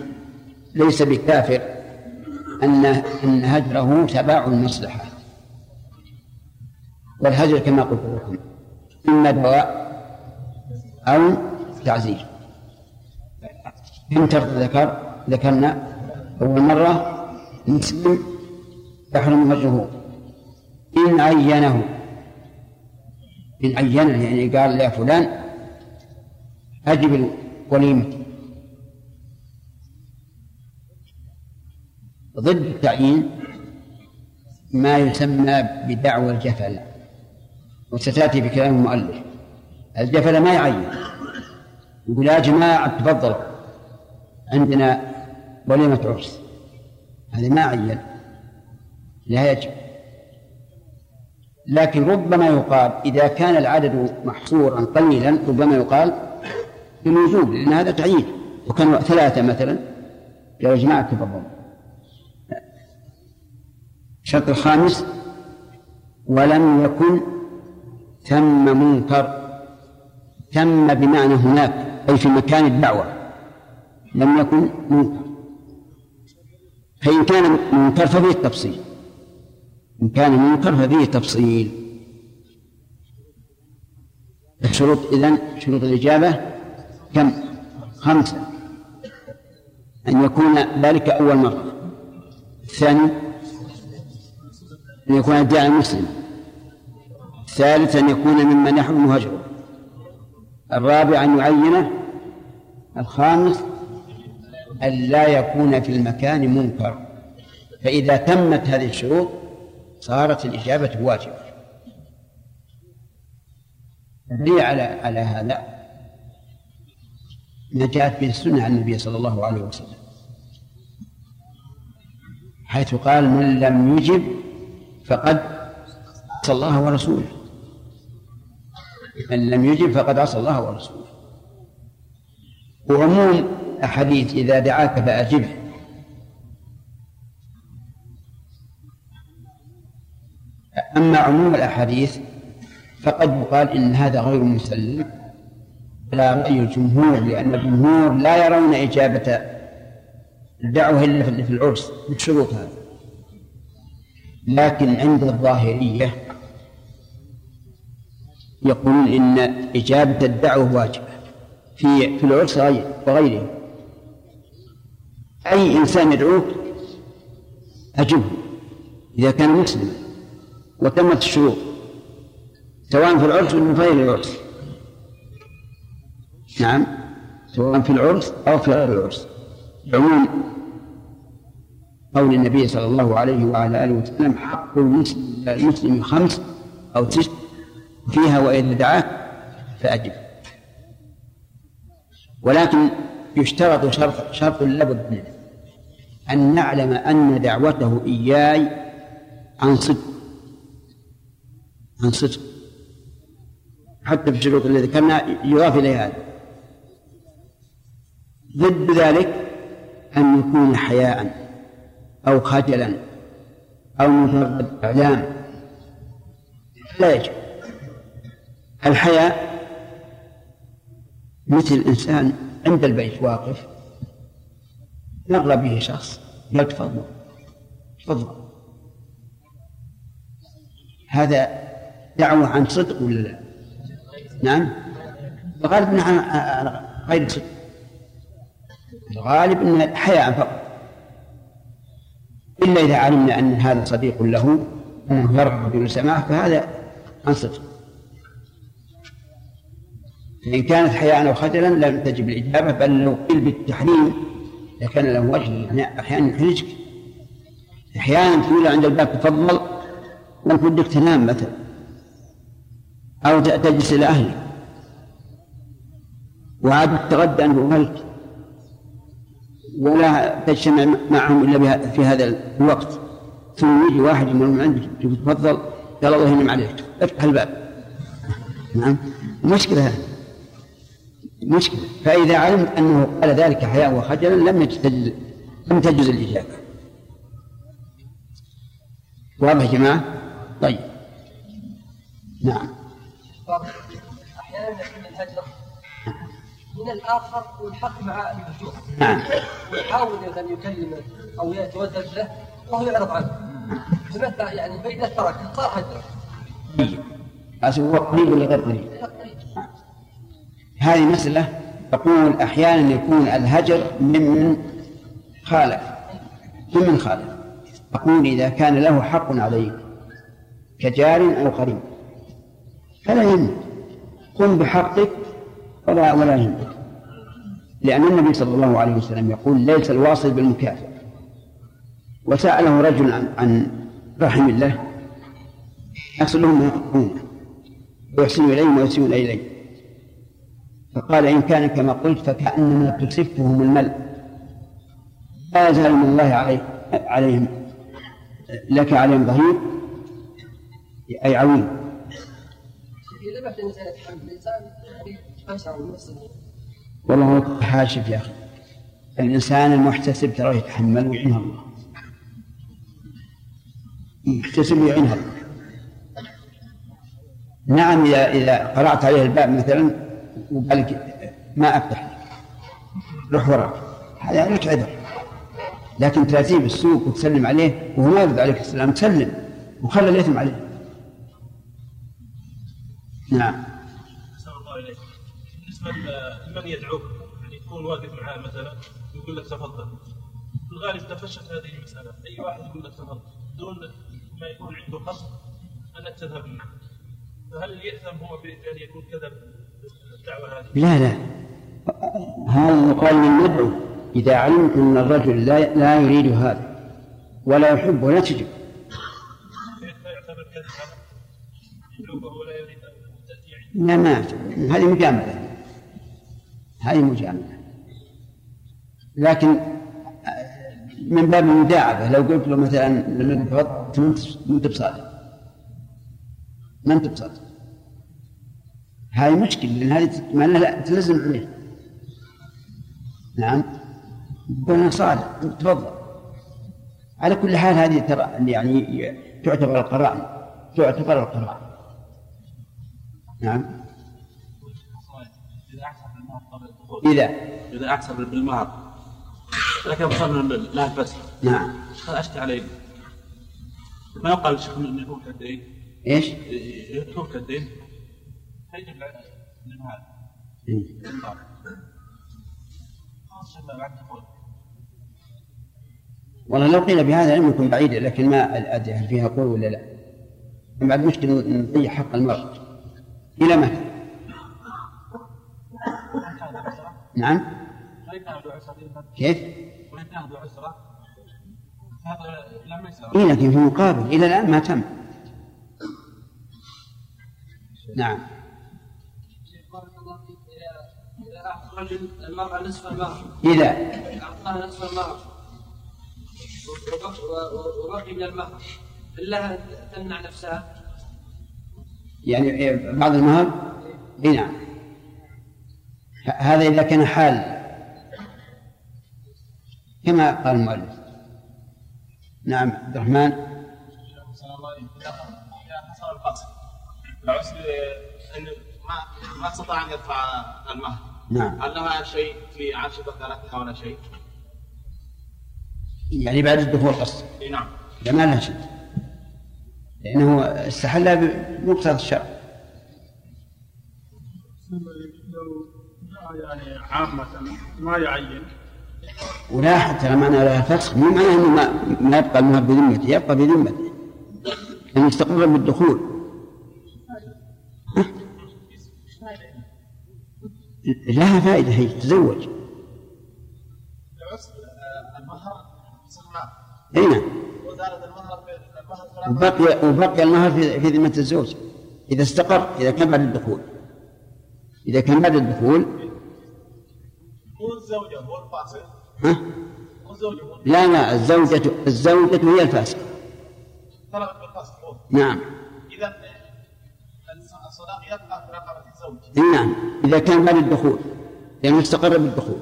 ليس بكافر أن أن هجره تباع المصلحة. والهجر كما قلت لكم إما دواء أو تعزير. كم ذكر ذكرنا أول مرة مسلم يحرم هجره إن عينه إن عينه يعني قال يا فلان أجب الوليمة. ضد التعيين ما يسمى بدعوى الجفل وستأتي بكلام المؤلف. الجفل ما يعين يقول يا جماعة تفضلوا عندنا وليمة عرس هذه ما عين لا يجب. لكن ربما يقال إذا كان العدد محصورا قليلا ربما يقال بالوجوب لأن هذا تعيين. وكانوا ثلاثة مثلا. يا جماعة تفضلوا. الشرط الخامس ولم يكن ثم منكر ثم بمعنى هناك أي في مكان الدعوة لم يكن منكر. فإن كان منكر ففيه التفصيل إن كان منكر ففيه تفصيل الشروط إذن شروط الإجابة كم؟ خمسة. أن يكون ذلك أول مرة. الثاني أن يكون الداعي مسلم. الثالث أن يكون ممن يحرم هجره الرابع أن يعينه. الخامس أن لا يكون في المكان منكر. فإذا تمت هذه الشروط صارت الإجابة واجبة. الدليل على على هذا ما جاءت به السنة عن النبي صلى الله عليه وسلم. حيث قال من لم يجب فقد عصى الله ورسوله. من لم يجب فقد عصى الله ورسوله. وعموم أحاديث إذا دعاك فأجبه. أما عموم الأحاديث فقد يقال إن هذا غير مسلم. على رأي الجمهور لأن الجمهور لا يرون إجابة الدعوة إلا في العرس بالشروط هذه لكن عند الظاهرية يقولون إن إجابة الدعوة واجبة في في العرس وغيره. أي إنسان يدعوك أجبه إذا كان مسلما وتمت الشروط سواء في العرس ولا في غير العرس. نعم سواء في العرس أو في غير العرس. عموم قول النبي صلى الله عليه وعلى آله وسلم حق المسلم خمس أو تسع فيها وإذا دعاك فأجب. ولكن يشترط شرط شرط لابد منه أن نعلم أن دعوته إياي عن صدق عن صدق. حتى في الشروط التي ذكرنا يضاف إليه هذا. ضد ذلك أن يكون حياء. أو خجلا أو مجرد إعلام لا يجب الحياء مثل الإنسان عند البيت واقف يغلى به شخص قال تفضل تفضل. هذا دعوة عن صدق ولا لا؟ نعم. الغالب عن غير صدق. الغالب أن حياء فقط. إلا إذا علمنا أن هذا صديق له أنه يرغب في سماعه فهذا عن صدق كانت حياء أو خجلا لم تجب الإجابة بل لو قيل بالتحريم لكان له وجه يعني أحيانا يحرجك. أحيانا تقول عند الباب تفضل وأنت ودك تنام مثلا أو تجلس إلى أهلك. وعاد تغدى أنت وأهلك ولا تجتمع معهم إلا في هذا الوقت. ثم يجي واحد من عندك؟ تفضل. قال الله ينعم عليك. افتح الباب. نعم. مشكلة هذه. مشكلة. فإذا علمت أنه قال ذلك حياء وخجلا لم يجتز لم تجوز الإجابة. واضح يا جماعة؟ طيب. نعم. أحيانا يكون الهجر من الآخر والحق مع المهجور نعم. ويحاول أن يكلمه أو يتودد له وهو يعرض عنه. فمتى يعني فإذا ترك صار هجرا هذا هو قريب ولا غير قريب؟ هذه مسألة تقول أحيانا يكون الهجر ممن خالف. ممن خالف؟ أقول إذا كان له حق عليك كجار أو قريب. فلا يهمك قم بحقك ولا ولا يهمك. لأن النبي صلى الله عليه وسلم يقول ليس الواصل بالمكافئ. وسأله رجل عن, رحم الله يحصل لهم ما يحقون ويحسن إليهم ويسيئون إليه فقال إن كان كما قلت فكأنما تصفهم المل لا يزال من الله عليه عليهم لك عليهم ظهير أي عوين إذا الإنسان يتحمل الإنسان والله حاشف يا أخي. الإنسان المحتسب تراه يتحمل ويعينها الله. يحتسب ويعينها الله. نعم إذا إذا قرأت عليه الباب مثلا وقال ما أفتح روح وراك هذا لك عذر. لكن تأتيه بالسوق وتسلم عليه وهو ما يرد عليك السلام تسلم وخلى الإثم عليه. نعم. بالنسبة لمن يدعوك يعني يكون واقف معاه مثلا يقول لك تفضل. في الغالب تفشت هذه المسألة. أي واحد يقول لك تفضل. دون ما يكون عنده قصد أنك تذهب معه فهل يأثم هو بأن يكون كذب الدعوة هذه؟ لا لا. هذا يقال من ندعو إذا علم أن الرجل لا, لا يريد هذا ولا يحب ولا تجب. كيف يعتبر كذب هذا؟ يدعوك وهو لا تأتي عنده لا ما هذه مجاملة. هذه مجاملة لكن من باب المداعبة لو قلت له مثلا لما تفضل ما أنت بصادق. ما أنت بصادق. هذه مشكلة لأن هذه معناها تلزم عليه. نعم. قلنا صادق تفضل. على كل حال هذه ترى يعني تعتبر القرائن. تعتبر القرائن. نعم. إذا إذا أحسن بالمهر لكن وصلنا لا بس. نعم. هذا أشكى علينا ما يقال الشيخ من يكون كالدين إيش؟ يكون كالدين فيجب المهر إيه. والله لو قيل بهذا لم يكن بعيدا لكن ما أدري هل فيها قول ولا لا. بعد مشكلة نضيع حق المرء. إلى متى؟ نعم. كيف؟ إيه لكن في مقابل إلى الآن ما تم نعم بارك الله فيك إذا إذا أعطى الرجل المرأة نصف المهر إذا أعطاها نصف المهر وبقي- من المهر هل لها تمنع نفسها؟ يعني إيه، بعض المهر؟ اي نعم. هذا إذا كان حال. كما قال المؤلف. نعم عبد الرحمن. إذا حصل القتل العسر أن ما ما استطاع أن يدفع المهر نعم. هل لها شيء في عرش ذكرتها ولا شيء؟ يعني بعد الدخول قصد إي نعم. لا ما لها شيء. لأنه استحل بمقتضى الشرع. يعني عامة ما يعين. ولاحظ ترى معنى لها فسخ مو معناه إنه ما, يبقى المهر بذمته يبقى بذمته ان يستقر بالدخول. ها؟ لها فائدة هي سماه اي نعم. وبقي وبقي المهر في في ذمة الزوج. إذا استقر إذا كان بعد الدخول. إذا كان بعد الدخول هو الزوجة هو الفاسق ها؟ هو الزوجة هو لا لا الزوجة الزوجة هي هو نعم. إذا الصداق يبقى في رقبة الزوج نعم. إذا كان بعد الدخول لأنه استقر بالدخول.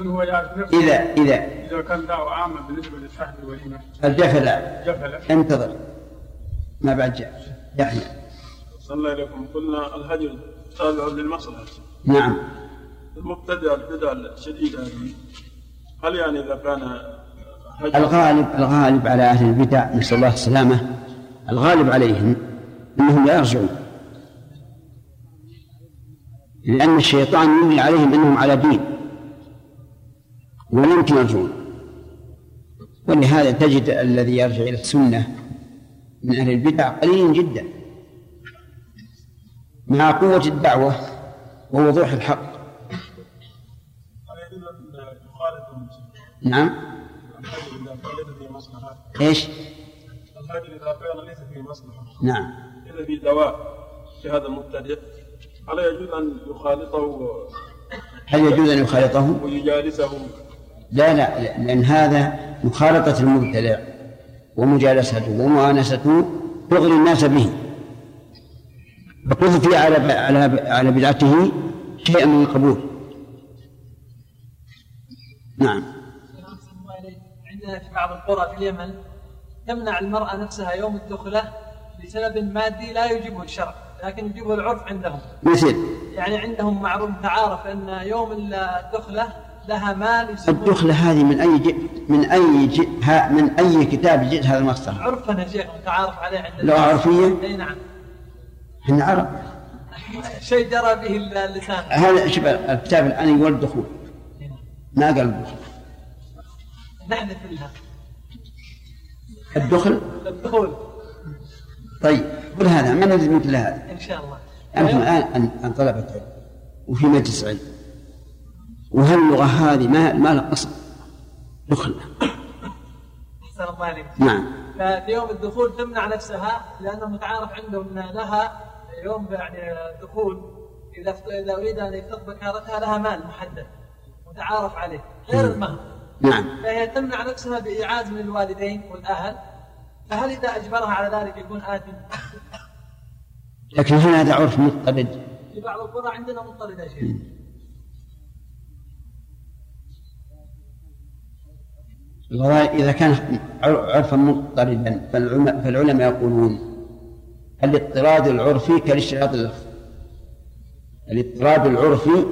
اللي هو يعرف نفسه إذا إذا إذا كان دعوة عامة بالنسبة لصاحب الوليمة الجفل. جفلة انتظر. ما بعد جاء. يحيى صلى قلنا الهجر تابع للمصلحة. نعم. المبتدع البدع الشديدة هذه. هل يعني إذا كان هجر الغالب الغالب على أهل البدع نسأل الله السلامة الغالب عليهم أنهم لا يرجعون. لأن الشيطان يملي عليهم أنهم على دين. ولا يمكن يرجعون. ولهذا تجد الذي يرجع إلى السنة من أهل البدع قليل جدا. مع قوة الدعوة ووضوح الحق هل نعم إيش؟ الهدي إذا كان ليس فيه مصلحة نعم إذا في دواء في هذا المبتدئ ألا يجوز أن يخالطه هل يجوز أن يخالطه؟ ويجالسه لا لا لأن هذا مخالطة المبتدع ومجالسته ومؤانسته تغري الناس به وتضفي على على على بدعته شيئا من القبول. نعم. عندنا في بعض القرى في اليمن تمنع المرأة نفسها يوم الدخلة لسبب مادي لا يجيبه الشرع لكن يجيبه العرف عندهم. مثل؟ يعني عندهم معروف متعارف أن يوم الدخلة لها مال يسمونه الدخلة هذه من أي ج... من أي ج... ها... من أي كتاب جئت هذا المصدر؟ عرفا يا شيخ متعارف عليه عند لغة عرفية؟ أي نعم. إحنا عرب شيء جرى به اللسان. هذا شوف الكتاب الآن يقول الدخول ما قال الدخول نحذف لها الدخل؟ الدخول. طيب قل هذا ما نريد مثل هذا؟ إن شاء الله. أنتم الآن عن- طلبة علم وفي مجلس علم. وهاللغة هذه ما ما لها أصل؟ دخل. أحسن الله عليك. نعم. ففي يوم الدخول تمنع نفسها لأنه متعارف عندهم إن لها يوم يعني الدخول إذا إذا أريد أن يفتق بكارتها لها مال محدد متعارف عليه غير المهر نعم. فهي تمنع نفسها بايعاز من الوالدين والأهل فهل إذا أجبرها على ذلك يكون اثم؟ لكن هل هذا عرف مضطرد؟ في بعض القرى عندنا مضطرد يا شيخ. والله إذا كان عرفا مضطردا فالعلماء يقولون الاضطراد العرفي كالاشتراط اللفظ الاضطراد العرفي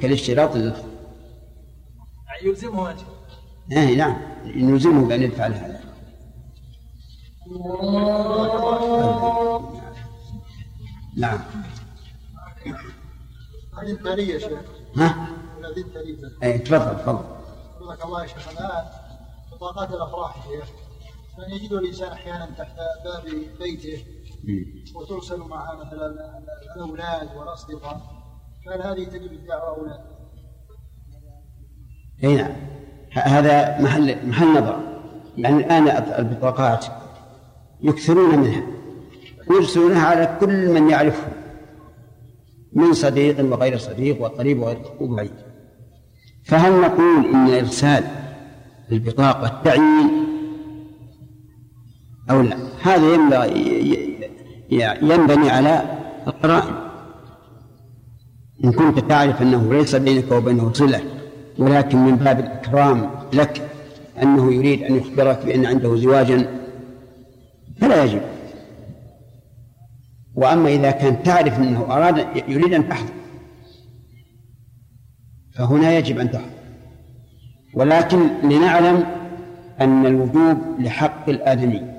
كالاشتراط اللفظ يعني يلزمه اجر آه نعم. نلزمه بأن يفعل هذا. نعم. هذه التالية يا شيخ. ها؟ هذه التالية أي تفضل تفضل. حفظك الله يا شيخ الآن بطاقات الأفراح يا شيخ. كان يجد الإنسان أحيانا تحت باب بيته وترسل معها مثلا الأولاد والأصدقاء فهل هذه تجب الدعوة أو لا؟ إي نعم. هذا محل محل نظر. يعني الآن البطاقات يكثرون منها. ويرسلونها على كل من يعرفه. من صديق وغير صديق وقريب وغير بعيد فهل نقول إن إرسال البطاقة تعيين أو لا؟ هذا ينبغي ينبني على القرائن إن كنت تعرف أنه ليس بينك وبينه صلة ولكن من باب الإكرام لك أنه يريد أن يخبرك بأن عنده زواجا فلا يجب. وأما إذا كان تعرف أنه أراد يريد أن تحضر فهنا يجب أن تحضر. ولكن لنعلم أن الوجوب لحق الآدمي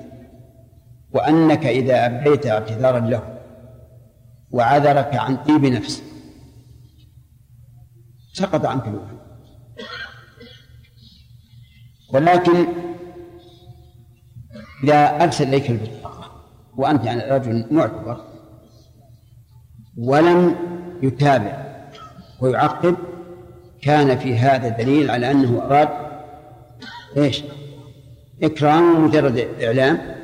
وأنك إذا أبديت اعتذارا له وعذرك عن طيب نفس سقط عنك الوجوب ولكن إذا أرسل إليك البطاقة وأنت يعني رجل معتبر ولم يتابع ويعقب كان في هذا دليل على أنه أراد إيش؟ إكرام مجرد إعلام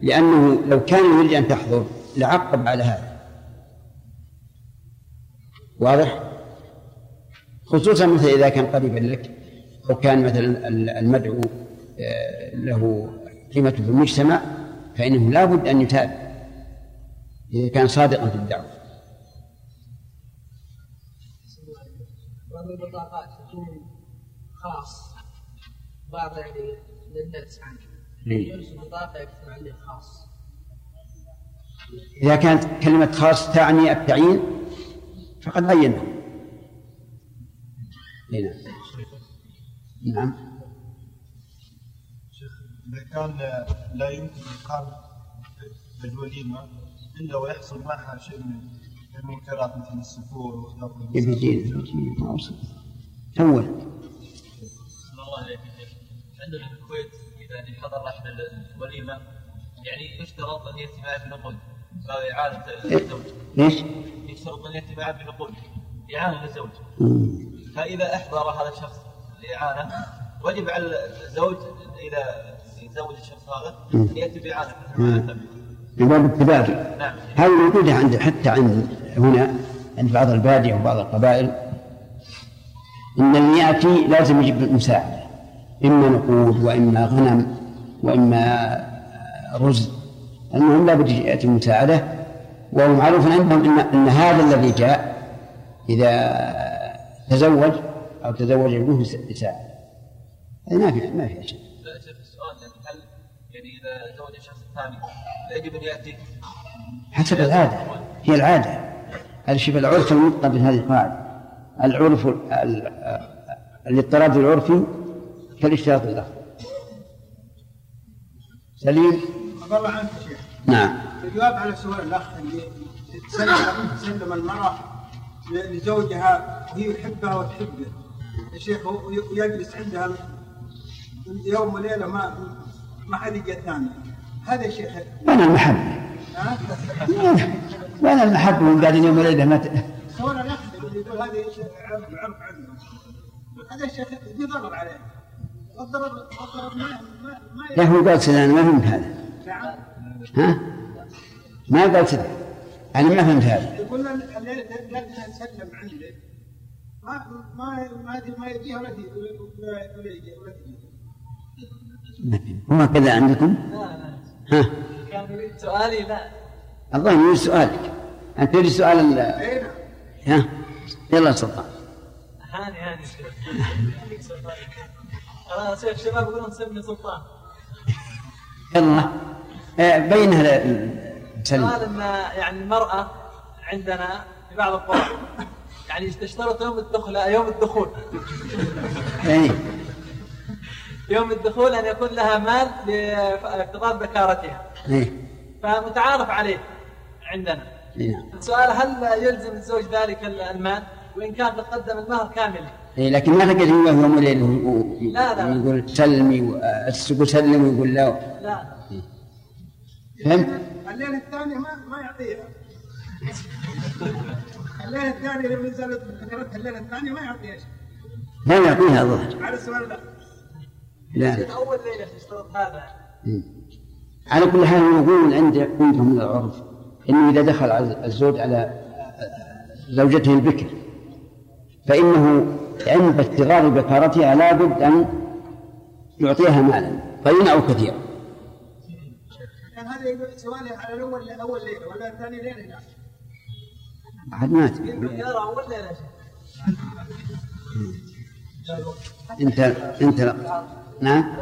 لأنه لو كان يريد أن تحضر لعقب على هذا. واضح؟ خصوصا مثل إذا كان قريبا لك أو كان مثلا المدعو آه، له قيمة في المجتمع فإنه لا بد أن يتابع إذا كان صادقا في الدعوة. بعض البطاقات تكون خاص بعض يعني للناس عنه إذا كانت كلمة خاص تعني التعيين فقد عينه إي نعم. نعم. إذا كان لا يمكن إقامة الوليمة إلا ويحصل معها شيء من المنكرات مثل السفور يجينا يجينا ما وصل أول الله عليك يا شيخ. عندنا في الكويت يعني حضر احد الوليمة يعني يشترط ان ياتي معه بنقود هذا اعانه للزوج ليش؟ يشترط ان ياتي معه بنقود اعانه للزوج مم. فإذا أحضر هذا الشخص الاعانه وجب على الزوج إذا يتزوج الشخص هذا مم. أن ياتي باعانه نعم. من باب التبادل نعم. هذه موجودة عند حتى عند هنا عند بعض البادية وبعض القبائل. إن اللي يأتي لازم يجيب مساعدة إما نقود وإما غنم وإما رز المهم لابد يأتي مساعدة وهو معروف عندهم إن, إن هذا الذي جاء إذا تزوج أو تزوج ابنه يساعد. هذه ما في ما فيها شيء. السؤال يعني هل يعني اذا تزوج الشخص الثاني لا يجب ان ياتي حسب العادة هي العادة. هذا شوف العرف المطلق بهذه القاعدة. العرف ال- الاضطراب العرفي كالاشتراط اللفظي سليم؟ الله عنك يا شيخ. نعم. الجواب على سؤال الأخ اللي تسلم تسلم المرأة ل- لزوجها وهي يحبها وتحبه. يا شيخ ويجلس عندها يوم وليلة ما ما حد يجي ثاني هذا يا شيخ. وأنا المحبة؟ وأنا المحبة من بعد يوم وليلة ما سؤال الأخ اللي يقول هذا عرف عرف عندهم هذا يا شيخ في ضرر عليه. لا هو قال كذا أنا ما فهمت هذا. ها؟ ما قال كذا أنا ما فهمت هذا. يقول نسلم عنده ما ما ما ما يجيها ولا ولا. هو كذا عندكم؟ لا لا ها؟ كان يريد سؤالي لا الله يريد سؤالك. أنت تريد سؤال نعم ها؟ يلا سلطان. هاني هاني. *laughs* خلاص يا شباب يقولون سمي سلطان. يلا. آه، بينها ل- سلم. قال إن يعني المرأة عندنا في بعض القرى يعني تشترط يوم الدخول يوم الدخول. يعني يوم الدخول أن يكون لها مال لافتراض بكارتها إيه. فمتعارف عليه عندنا. إيه. نعم السؤال هل يلزم الزوج ذلك المال؟ وإن كان قد قدم المهر كاملا إيه لكن ما تقعد هو يوم وليل. يقول سلمي تقول سلم ويقول لا. لا. فهمت؟ الليلة الثانية ما ما يعطيها. الليلة الثانية لما نزلت ذكرتها الليلة الثانية ما يعطيها شيء. لا يعطيها الظهر على السؤال لا. لا لا. أول ليلة تشترط هذا. على كل حال يقول عند عندهم من العرف إنه إذا دخل الزوج على زوجته البكر فإنه عند استغلال بكارتها لابد أن يعطيها مالا قليلا أو كثيرا هذا سؤالي على الأول أول ليلة ولا الثاني ليلة؟ لا. عاد ما يمكن تدري. يرى أول ليلة. شيء انت انت لا. نعم؟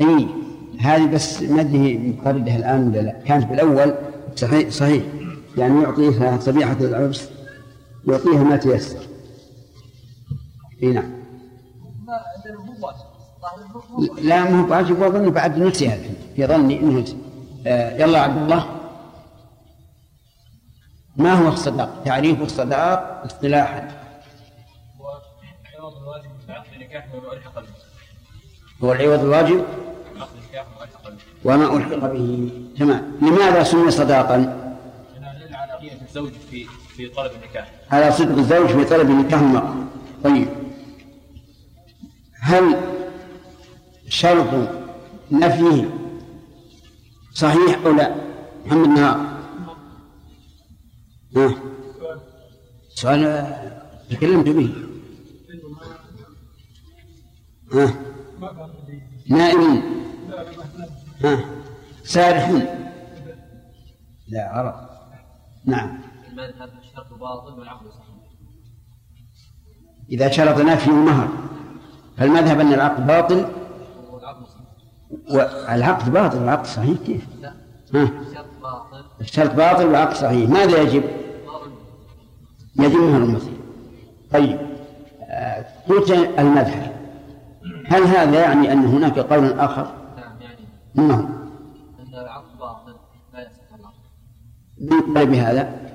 اي هذه بس ما أدري مقردها الآن ولا لا. كانت بالأول صحيح صحيح. يعني يعطيها صبيحة العرس. يعطيها ما تيسر. إي نعم. ما عندنا مو واجب لا واظن بعد نسيها في ظني انه آه يلا عبد الله. ما هو الصداق؟ تعريف الصداق اصطلاحا. هو العوض الواجب؟ وما ألحق به. تمام. لماذا سمي صداقا؟ على نية الزوج في في طلب النكاح. على صدق الزوج في طلب نكاح المرأة. طيب. هل شرط نفيه صحيح أو لا؟ محمد نهار. ها؟ سؤال تكلمت به. ها؟ نائم. ها؟ سارح. لا عرف نعم. المذهب باطل والعقد صحيح إذا شرط نفي المهر فالمذهب أن العقد باطل والعقد صحيح والعقد باطل والعقد صحيح كيف؟ لا ها الشرط باطل والعقد صحيح ماذا يجب؟ يجب مهر المثل طيب آه، قلت المذهب هل هذا يعني أن هناك قول آخر؟ نعم يعني ما هو؟ أن العقد باطل لا يصح العقد من بهذا؟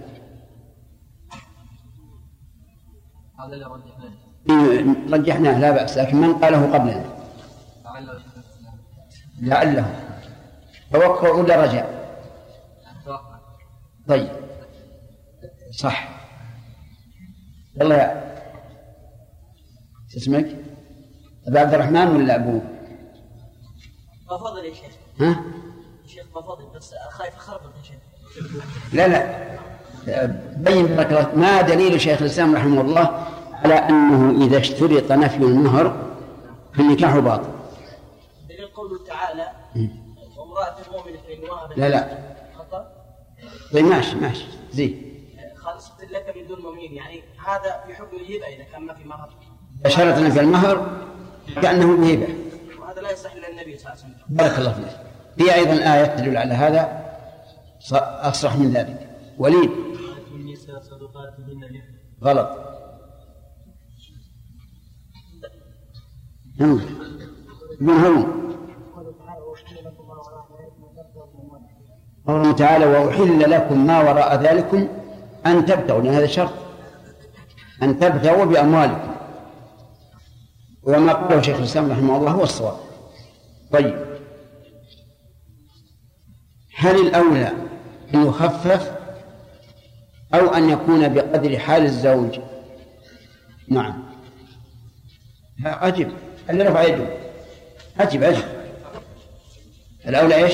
اللي رجحناه رجحناه لا بأس لكن من قاله قبلنا؟ لعله لعله توقع ولا رجع؟ طيب صح يلا يا شو اسمك؟ أبو عبد الرحمن ولا أبوه؟ بفضل يا شيخ ها؟ شيخ بفضل بس خايف اخربط يا شيخ لا لا بين الله ما دليل شيخ الإسلام رحمه الله على أنه إذا اشترط نفي المهر فالنكاح باطل. دليل قوله تعالى وامرأة وهبت لا لا. خطأ. طيب ماشي ماشي. زين. خالصة لك من دون مؤمنين. يعني هذا في حكم الهبة إذا كان ما في مهر شرط نفي المهر كأنه بهبة وهذا لا يصح إلا النبي صلى الله عليه وسلم. بارك الله فيك. في أيضا آية تدل على هذا. أصرح من ذلك. وليد. غلط. هم ابن هرم قوله تعالى وأحل لكم ما وراء ذلكم أن تبتغوا لأن هذا شرط. أن تبتغوا بأموالكم. وما قاله شيخ الإسلام رحمه الله هو الصواب. طيب. هل الأولى أن يخفف أو أن يكون بقدر حال الزوج. نعم. عجب اللي رفع يده. عجب عجب الأولى إيش؟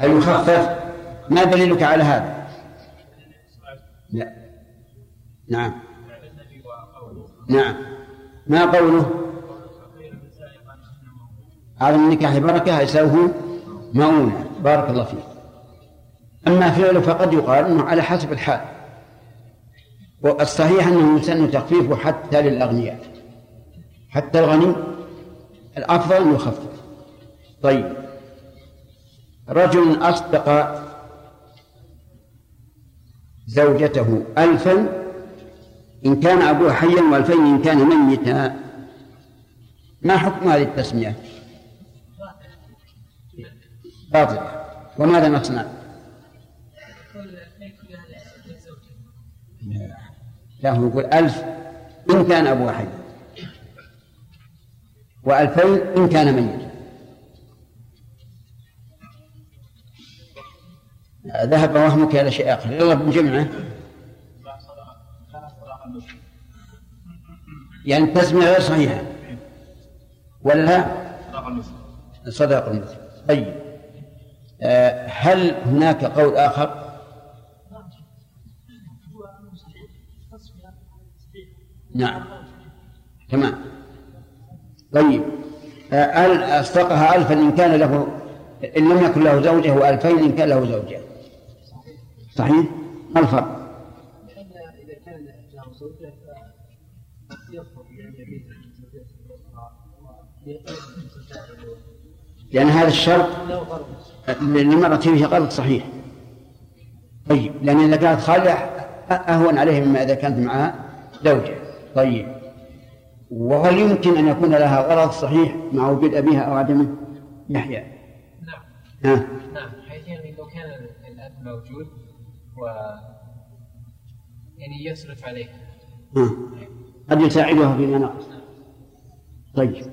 أن يخفف. ما دليلك على هذا؟ لا. نعم. نعم. ما قوله؟ على النكاح بركة يساوه مؤونة. بارك الله فيك. أما فعله فقد يقال أنه على حسب الحال. والصحيح أنه يسن تخفيفه حتى للأغنياء. حتى الغني الأفضل أن يخفف. طيب. رجل أصدق زوجته ألفا إن كان أبوه حيا وألفين إن كان ميتا ما حكم هذه التسمية؟ باطل وماذا نصنع؟ لا هو يقول ألف إن كان أبوه حي وألفين إن كان ميتا ذهب وهمك إلى شيء آخر. يلا بنجمعه يعني التسمية غير صحيحة. ولا؟ صدق المثل طيب. آه، هل هناك قول آخر؟ نعم. تمام. طيب. آه، أصدقها ألفا إن كان له إن لم يكن له زوجة وألفين إن كان له زوجة. صحيح؟ ما الفرق؟ لأن هذا الشرط للمرأة فيه غلط صحيح. طيب. لأن إذا كانت خالية أهون عليه مما إذا كانت معها زوجة. طيب. وهل يمكن أن يكون لها غرض صحيح مع وجود أبيها أو عدمه؟ يحيى. نعم. ها؟ نعم. حيث يعني لو كان الأب موجود و يعني يصرف عليها ها. قد يساعدها فيما نقص طيب.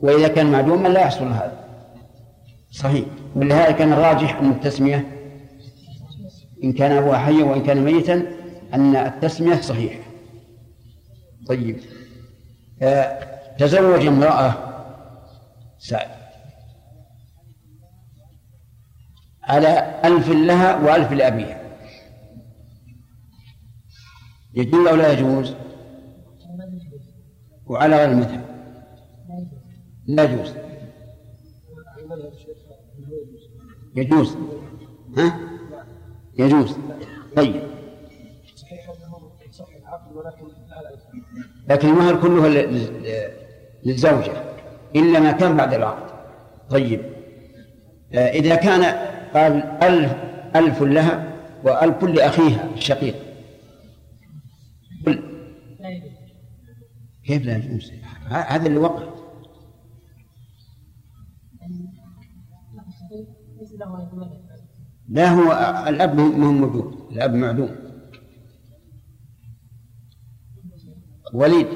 وإذا كان معدوما لا يحصل هذا؟ صحيح. ولهذا كان الراجح أن التسمية إن كان أبوها حيا وإن كان ميتا أن التسمية صحيحة طيب. آه، تزوج امرأة. سعد على ألف لها وألف لأبيها. يجوز أو لا يجوز؟ وعلى غير المذهب. لا يجوز. يجوز. ها؟ يجوز. طيب. لكن المهر كله لل- لل- للزوجة إلا ما كان بعد العقد طيب آه، إذا كان قال ألف ألف لها وألف لأخيها الشقيق. كيف لا يجوز؟ هذا اللي وقع. لا هو الأب ما هو موجود. الأب معدوم. وليد.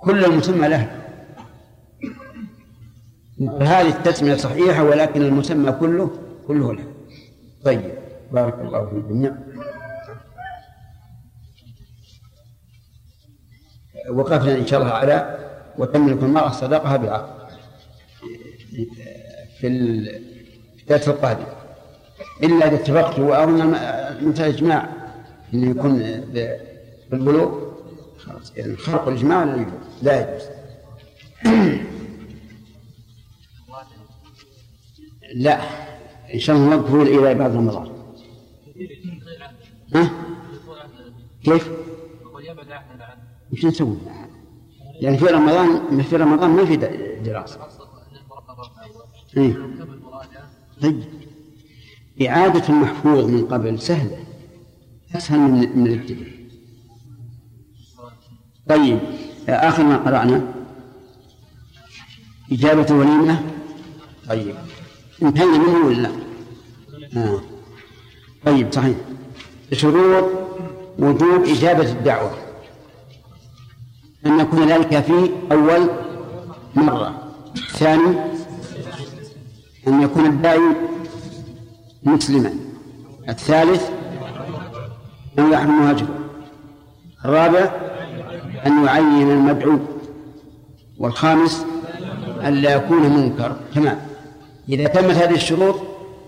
كل المسمى له. هذه التسمية صحيحة ولكن المسمى كله كله له. طيب بارك الله في الجميع. وقفنا إن شاء الله على وتملك المرأة صداقها بعقد في الدرس القادم إلا إذا اتفقت وأظن مثل الإجماع أنه يكون بالبلوغ خلاص. يعني خرق الإجماع لا يجوز لا *clears throat* يجوز. لا. إن شاء الله نقفل إلى بعد رمضان. ها؟ كيف؟ وش نسوي؟ يعني في رمضان في رمضان ما في دراسة. إيه؟ طيب. إعادة المحفوظ من قبل سهلة. أسهل من من الابتداء. طيب آخر ما قرأنا. إجابة الوليمة طيب انتهينا منه ولا لا؟ آه. طيب صحيح. شروط وجوب إجابة الدعوة. أن يكون ذلك في أول مرة. ثاني أن يكون الداعي مسلما. الثالث أن يحرم هجره الرابع أن يعين المدعو. والخامس أن لا يكون منكر. تمام. إذا تمت هذه الشروط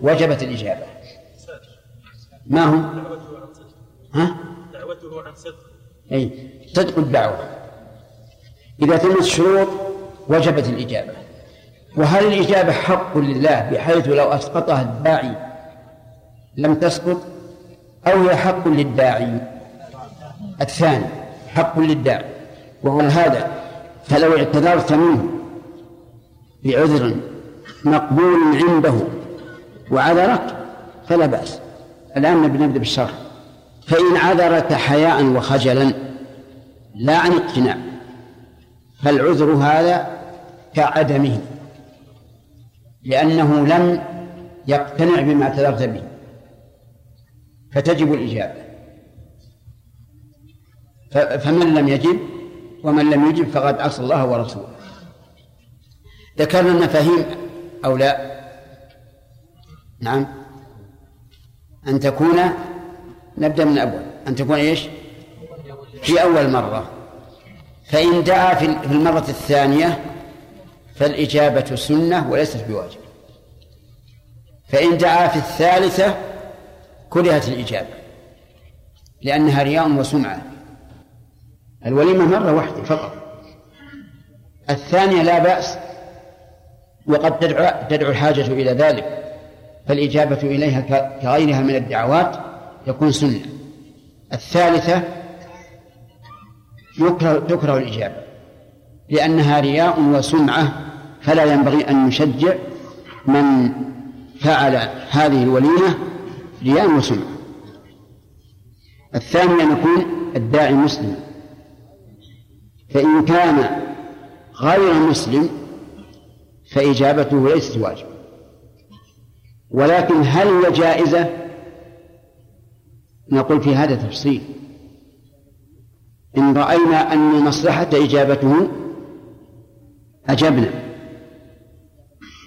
وجبت الإجابة. ما هو؟ ها؟ دعوته عن صدق أي صدق الدعوة. إذا تمت الشروط وجبت الإجابة. وهل الإجابة حق لله بحيث لو أسقطها الداعي لم تسقط؟ أو هي حق للداعي؟ الثاني. حق للداعي وهو هذا. فلو اعتذرت منه بعذر مقبول عنده وعذرك فلا بأس. الآن نبدأ بالشرح فإن عذرك حياء وخجلا لا عن اقتناع. فالعذر هذا كعدمه لأنه لم يقتنع بما اعتذرت به. فتجب الإجابة. فمن لم يجب ومن لم يجب فقد عصى الله ورسوله. ذكرنا المفاهيم أو لا؟ نعم. أن تكون نبدأ من أول أن تكون إيش؟ في أول مرة. فإن دعا في المرة الثانية فالإجابة سنة وليست بواجب. فإن دعا في الثالثة كرهت الإجابة لأنها رياء وسمعة. الوليمة مرة واحدة فقط. الثانية لا بأس وقد تدعو, تدعو الحاجة إلى ذلك فالإجابة إليها كغيرها من الدعوات يكون سنة. الثالثة يكره, تكره الإجابة لأنها رياء وسمعة فلا ينبغي أن نشجع من فعل هذه الوليمة رياء وسمعة. الثاني أن يكون الداعي مسلم. فإن كان غير مسلم فإجابته ليست واجبة. ولكن هل هي جائزة؟ نقول في هذا تفصيل. إن رأينا أن مصلحة إجابته أجبنا.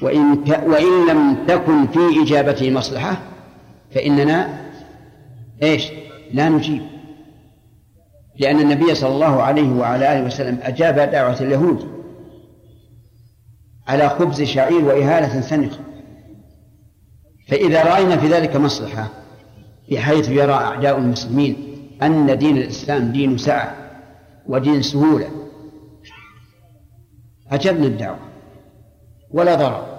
وإن, ك... وإن لم تكن في إجابته مصلحة فإننا إيش؟ لا نجيب. لأن النبي صلى الله عليه وعلى آله وسلم أجاب دعوة اليهود على خبز شعير وإهالة سنخة فإذا رأينا في ذلك مصلحة بحيث يرى أعداء المسلمين أن دين الإسلام دين سعة ودين سهولة. أجبنا الدعوة ولا ضرر.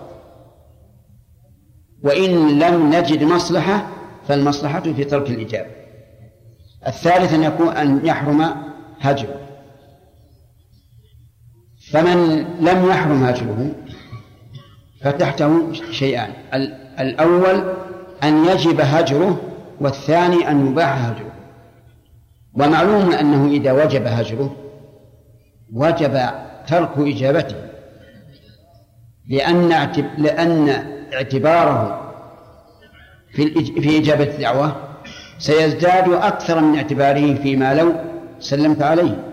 وإن لم نجد مصلحة فالمصلحة في ترك الإجابة. الثالث أن يكون أن يحرم هجره. فمن لم يحرم هجره فتحته شيئان الأول أن يجب هجره والثاني أن يباح هجره. ومعلوم أنه إذا وجب هجره وجب ترك إجابته لأن لأن اعتباره في في إجابة الدعوة سيزداد أكثر من اعتباره فيما لو سلمت عليه.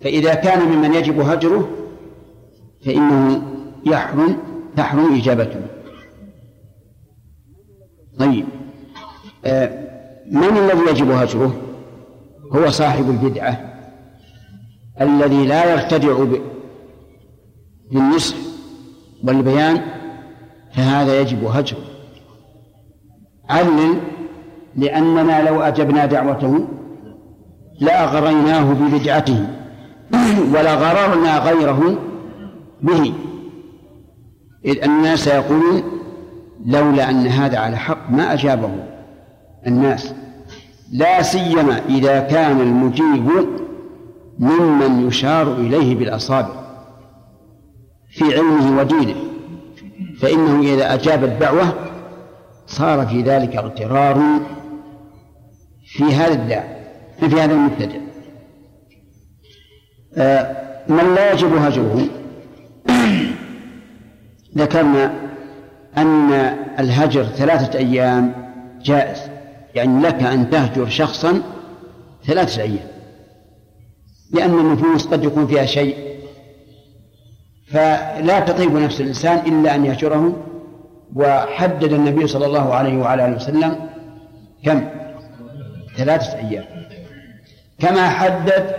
فإذا كان ممن يجب هجره فإنه يحرم تحرم إجابته. طيب. آه، من الذي يجب هجره؟ هو صاحب البدعة الذي لا يرتدع بالنصح والبيان فهذا يجب هجره. علل لأننا لو أجبنا دعوته لأغريناه ببدعته ولغررنا غيره به. إذ الناس يقولون لولا أن هذا على حق ما أجابه الناس. لا سيما إذا كان المجيب ممن يشار إليه بالأصابع في علمه ودينه. فإنه إذا أجاب الدعوة صار في ذلك اغترار في هذا الداعي في هذا المبتدع آه، من لا يجب هجره *clears throat* ذكرنا أن الهجر ثلاثة أيام جائز يعني لك أن تهجر شخصا ثلاثة أيام لأن النفوس قد يكون فيها شيء. فلا تطيب نفس الإنسان إلا أن يهجره. وحدد النبي صلى الله عليه وعلى آله وسلم كم؟ ثلاثة أيام. كما حدد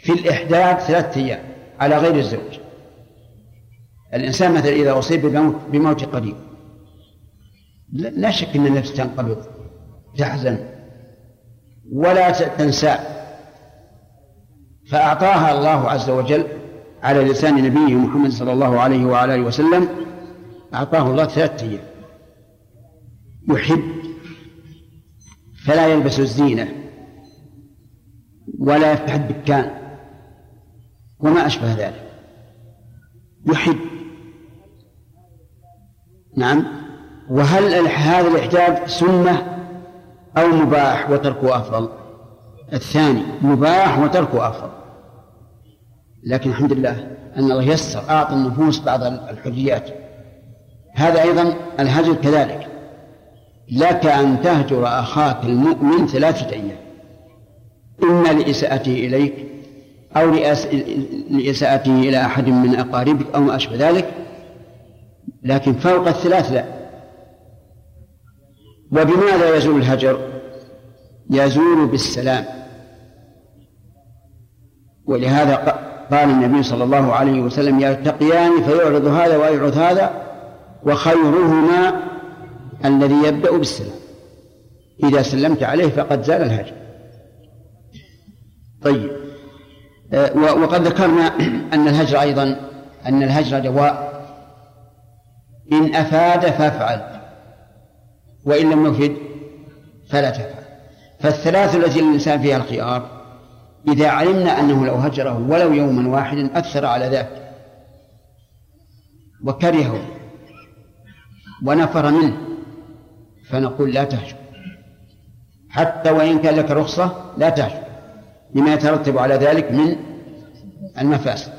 في الإحداث ثلاثة أيام على غير الزوج. الإنسان مثلا إذا أصيب بموت, بموت قريب لا شك أن النفس تنقبض تحزن ولا تنسى. فأعطاها الله عز وجل على لسان نبيه محمد صلى الله عليه وعلى آله وسلم أعطاه الله ثلاثة أيام. يحب فلا يلبس الزينة ولا يفتح الدكان وما أشبه ذلك. يحب. نعم. وهل هذا الإحجاب سنة أو مباح وتركه أفضل؟ الثاني مباح وتركه أفضل. لكن الحمد لله أن الله يسر أعطى النفوس بعض الحريات هذا أيضا الهجر كذلك. لك أن تهجر أخاك المؤمن ثلاثة أيام. إما لإساءته إليك أو لإساءته إلى أحد من أقاربك أو ما أشبه ذلك. لكن فوق الثلاث لا. وبماذا يزول الهجر؟ يزول بالسلام. ولهذا قال النبي صلى الله عليه وسلم يلتقيان فيعرض هذا ويعرض هذا وخيرهما الذي يبدأ بالسلام. إذا سلمت عليه فقد زال الهجر. طيب. آه، وقد ذكرنا أن الهجر أيضا أن الهجر دواء إن أفاد فافعل. وإن لم يفد فلا تفعل. فالثلاث التي للإنسان فيها الخيار إذا علمنا أنه لو هجره ولو يوما واحدا أكثر على ذاك وكرهه. ونفر منه. فنقول لا تهجر حتى وإن كان لك رخصة لا تهجر لما يترتب على ذلك من المفاسد.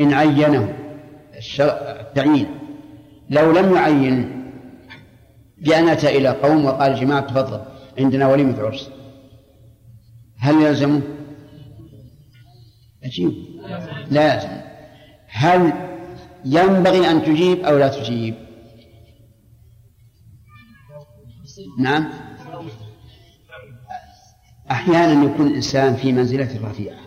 إن عينه التعيين. لو لم يعين بأن أتى إلى قوم وقال جماعة تفضل عندنا وليمة عرس هل يلزمه؟ أجيب لازم هل ينبغي أن تجيب أو لا تجيب؟ نعم. أحيانا يكون الإنسان في منزلة رفيعة.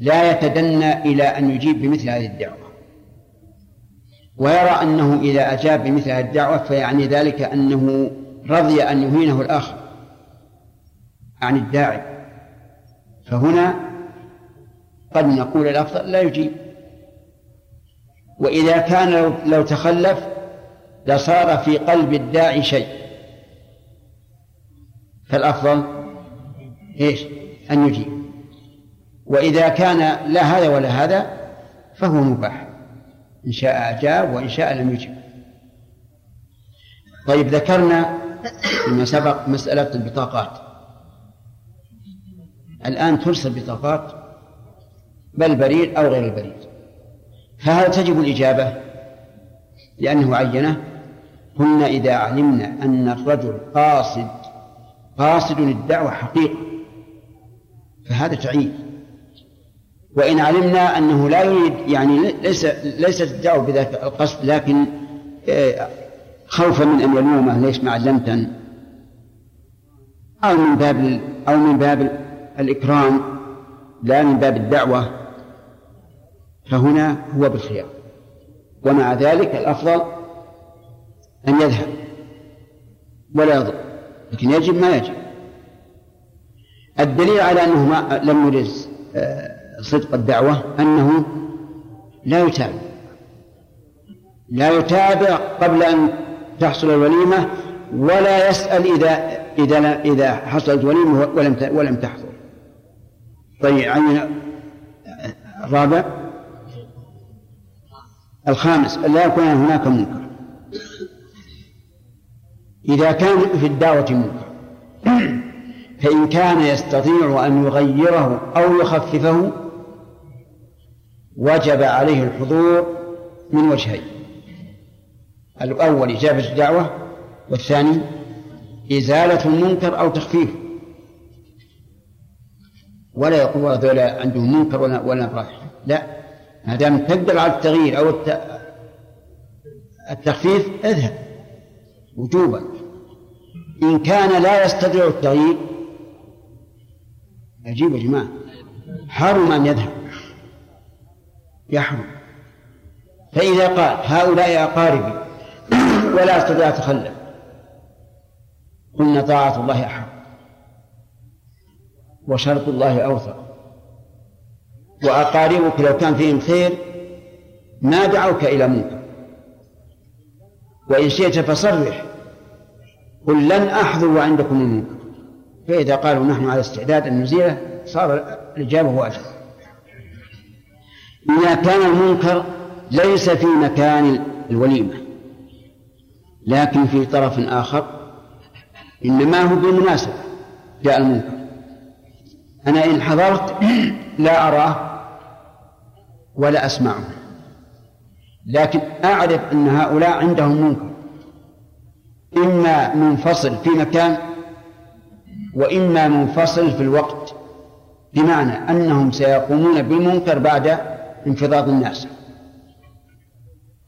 لا يتدنى إلى أن يجيب بمثل هذه الدعوة. ويرى أنه إذا أجاب بمثل هذه الدعوة فيعني ذلك أنه رضي أن يهينه الآخر عن الداعي. فهنا قد نقول الأفضل لا يجيب. وإذا كان لو تخلف لصار في قلب الداعي شيء. فالأفضل إيش؟ أن يجيب. وإذا كان لا هذا ولا هذا فهو مباح. إن شاء أجاب وإن شاء لم يجب. طيب ذكرنا فيما سبق مسألة البطاقات. الآن ترسل بطاقات بل بريد أو غير البريد فهل تجب الإجابة؟ لأنه عينه. قلنا إذا علمنا أن الرجل قاصد قاصد للدعوة حقيقة فهذا تعيين. وإن علمنا أنه لا يريد يعني ليس ليست الدعوة بذلك القصد لكن آه، خوفا من أن يلومه ليش ما علمتن أو من باب أو من باب الإكرام لا من باب الدعوة. فهنا هو بالخيار. ومع ذلك الأفضل أن يذهب ولا يضر لكن يجب ما يجب. الدليل على أنه لم يرد آه، صدق الدعوة أنه لا يتابع. لا يتابع قبل أن تحصل الوليمة ولا يسأل إذا إذا إذا حصلت وليمة ولم ولم تحصل. طيب يعني الرابع الخامس لا يكون هناك منكر. إذا كان في الدعوة منكر فإن كان يستطيع أن يغيره أو يخففه وجب عليه الحضور من وجهين. الأول إجابة الدعوة والثاني إزالة المنكر أو تخفيفه ولا يقول هذول عندهم منكر ولا ولا رايح لا. ما دام تقدر على التغيير أو التخفيف اذهب. وجوبا. إن كان لا يستطيع التغيير عجيب يا جماعة. حرم أن يذهب. يحرم. فإذا قال هؤلاء أقاربي ولا أستطيع أتخلف. قلنا طاعة الله أحق. وشرط الله أوثق. وأقاربك لو كان فيهم خير ما دعوك إلى منكر وإن شئت فصرح قل لن أحضر عندكم المنكر فإذا قالوا نحن على استعداد أن نزيله صار الإجابة واجبة إذا كان المنكر ليس في مكان الوليمة لكن في طرف آخر إنما هو بالمناسبة جاء المنكر. أنا إن حضرت لا أراه. ولا أسمعه لكن أعرف أن هؤلاء عندهم منكر. إما منفصل في مكان وإما منفصل في الوقت بمعنى أنهم سيقومون بالمنكر بعد انفضاض الناس.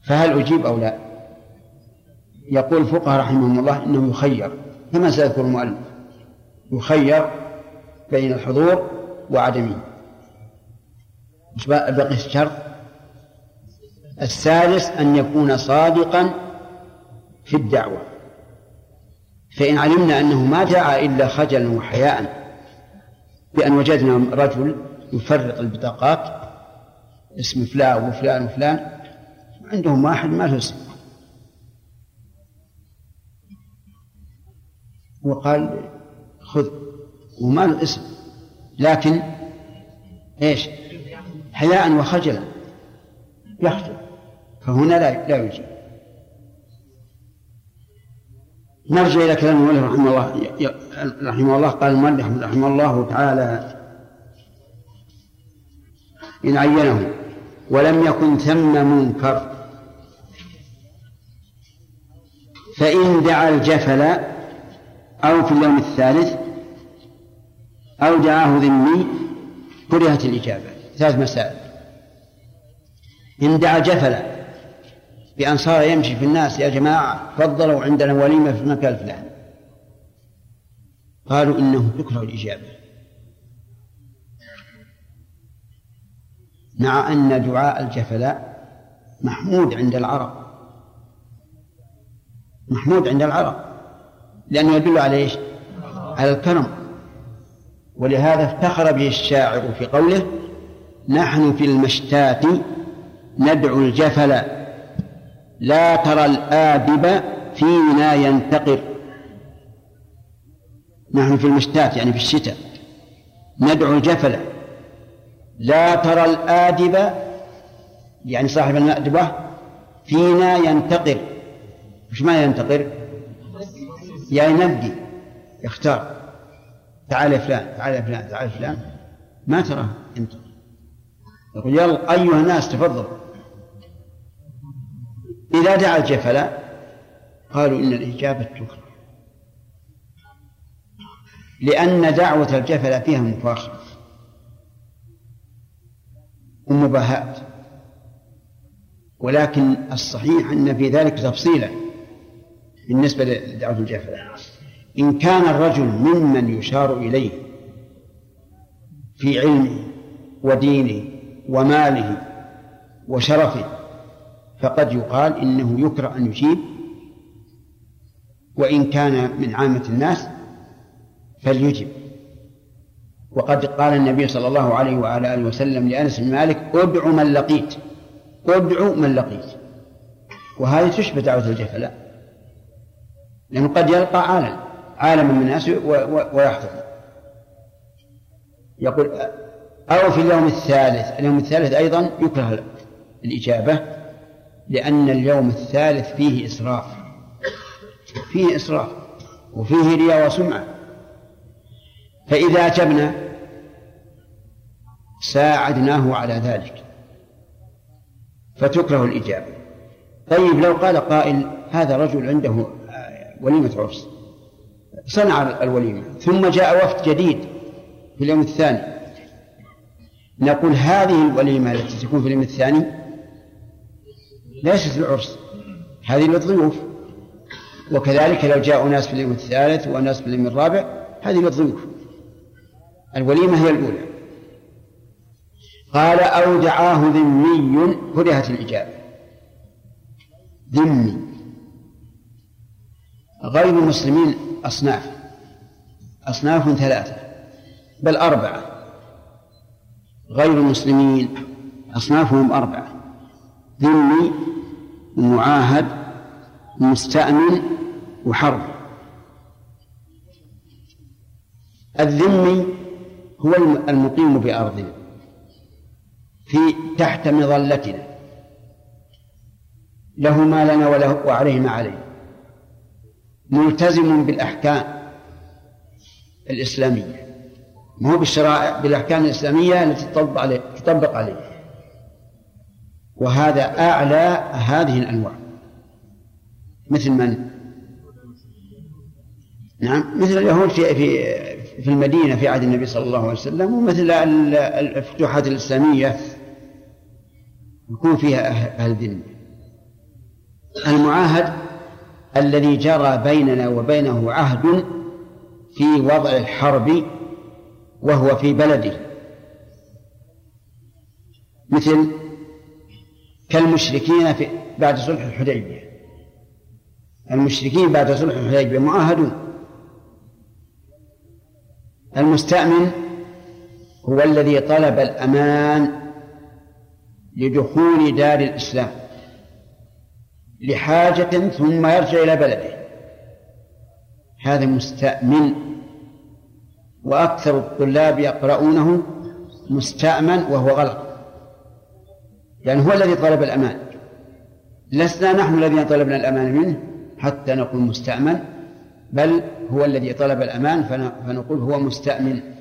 فهل أجيب أو لا؟ يقول الفقهاء رحمهم الله إنه يخير كما سيذكر المؤلف. يخير بين الحضور وعدمه. بقي الشرط. الثالث أن يكون صادقا في الدعوة. فإن علمنا أنه ما دعا إلا خجلا وحياء بأن وجدنا رجل يفرق البطاقات اسم فلان وفلان وفلان عندهم واحد ما له اسم. وقال خذ وما له اسم. لكن إيش؟ حياء وخجلا. يخجل. فهنا لا لا يجيب. نرجع إلى كلام المؤلف رحمه الله رحمه الله. قال المؤلف رحمه الله تعالى إن عينه ولم يكن ثم منكر فإن دعا الجفل أو في اليوم الثالث أو دعاه ذمي كرهت الإجابة. ثلاث مسائل. إن دعا جفلا بأن صار يمشي في الناس يا جماعة فضلوا عندنا وليمة في المكان الفلاني قالوا إنه تكره الإجابة. مع أن دعاء الجفلاء محمود عند العرب. محمود عند العرب. لأنه يدل على إيش؟ على الكرم. ولهذا افتخر به الشاعر في قوله نحن في المشتات ندعو الجفل لا ترى الآدب فينا ينتقر. نحن في المشتات يعني في الشتاء. ندعو الجفل لا ترى الآدب يعني صاحب المأدبة فينا ينتقر. وش ما ينتقر؟ يعني نبدي. يختار تعال يا فلان تعال يا فلان تعال يا فلان. ما تراه ينتقر يقول يلا أيها الناس تفضلوا إذا دعا الجفل قالوا إن الإجابة تكره لأن دعوة الجفل فيها مفاخرة ومباهات ولكن الصحيح أن في ذلك تفصيلا بالنسبة لدعوة الجفل إن كان الرجل ممن يشار إليه في علمه ودينه وماله وشرفه فقد يقال إنه يكره أن يجيب. وإن كان من عامة الناس فليجب. وقد قال النبي صلى الله عليه وعلى آله وسلم لأنس بن مالك ادع من لقيت ادع من لقيت. وهذه تشبه دعوة الجفلاء لأنه قد يلقى عالم عالما من الناس ويحضر يقول أو في اليوم الثالث. اليوم الثالث أيضا يكره الإجابة لأن اليوم الثالث فيه إسراف. فيه إسراف وفيه رياء وسمعة. فإذا أجبنا ساعدناه على ذلك. فتكره الإجابة. طيب لو قال قائل هذا رجل عنده وليمة عرس صنع الوليمة ثم جاء وفد جديد في اليوم الثاني نقول هذه الوليمة التي تكون في اليوم الثاني ليست العرس. هذه للضيوف وكذلك لو جاء ناس في اليوم الثالث وناس في اليوم الرابع هذه للضيوف الوليمة هي الأولى. قال أو دعاه ذمي كرهت الإجابة. ذمي. غير المسلمين أصناف. أصناف ثلاثة بل أربعة. غير المسلمين أصنافهم أربعة ذمي معاهد مستأمن وحرب. الذمي هو المقيم بأرضنا في تحت مظلتنا. له ما لنا وله وعليه ما عليه. ملتزم بالأحكام الإسلامية. ما هو بالشرائع بالأحكام الإسلامية التي تطبق عليه تطبق عليه. وهذا أعلى هذه الأنواع. مثل من؟ نعم مثل اليهود في في في المدينة في عهد النبي صلى الله عليه وسلم ومثل الفتوحات الإسلامية يكون فيها أهل الذمة. المعاهد الذي جرى بيننا وبينه عهد في وضع الحرب وهو في بلده. مثل كالمشركين في بعد صلح الحديبية. المشركين بعد صلح الحديبية معاهدون. المستأمن هو الذي طلب الأمان لدخول دار الإسلام. لحاجة ثم يرجع إلى بلده. هذا مستأمن وأكثر الطلاب يقرؤونه مستأمن وهو غلط. لأن هو الذي طلب الأمان. لسنا نحن الذين طلبنا الأمان منه حتى نقول مستأمن بل هو الذي طلب الأمان فنقول هو مستأمن.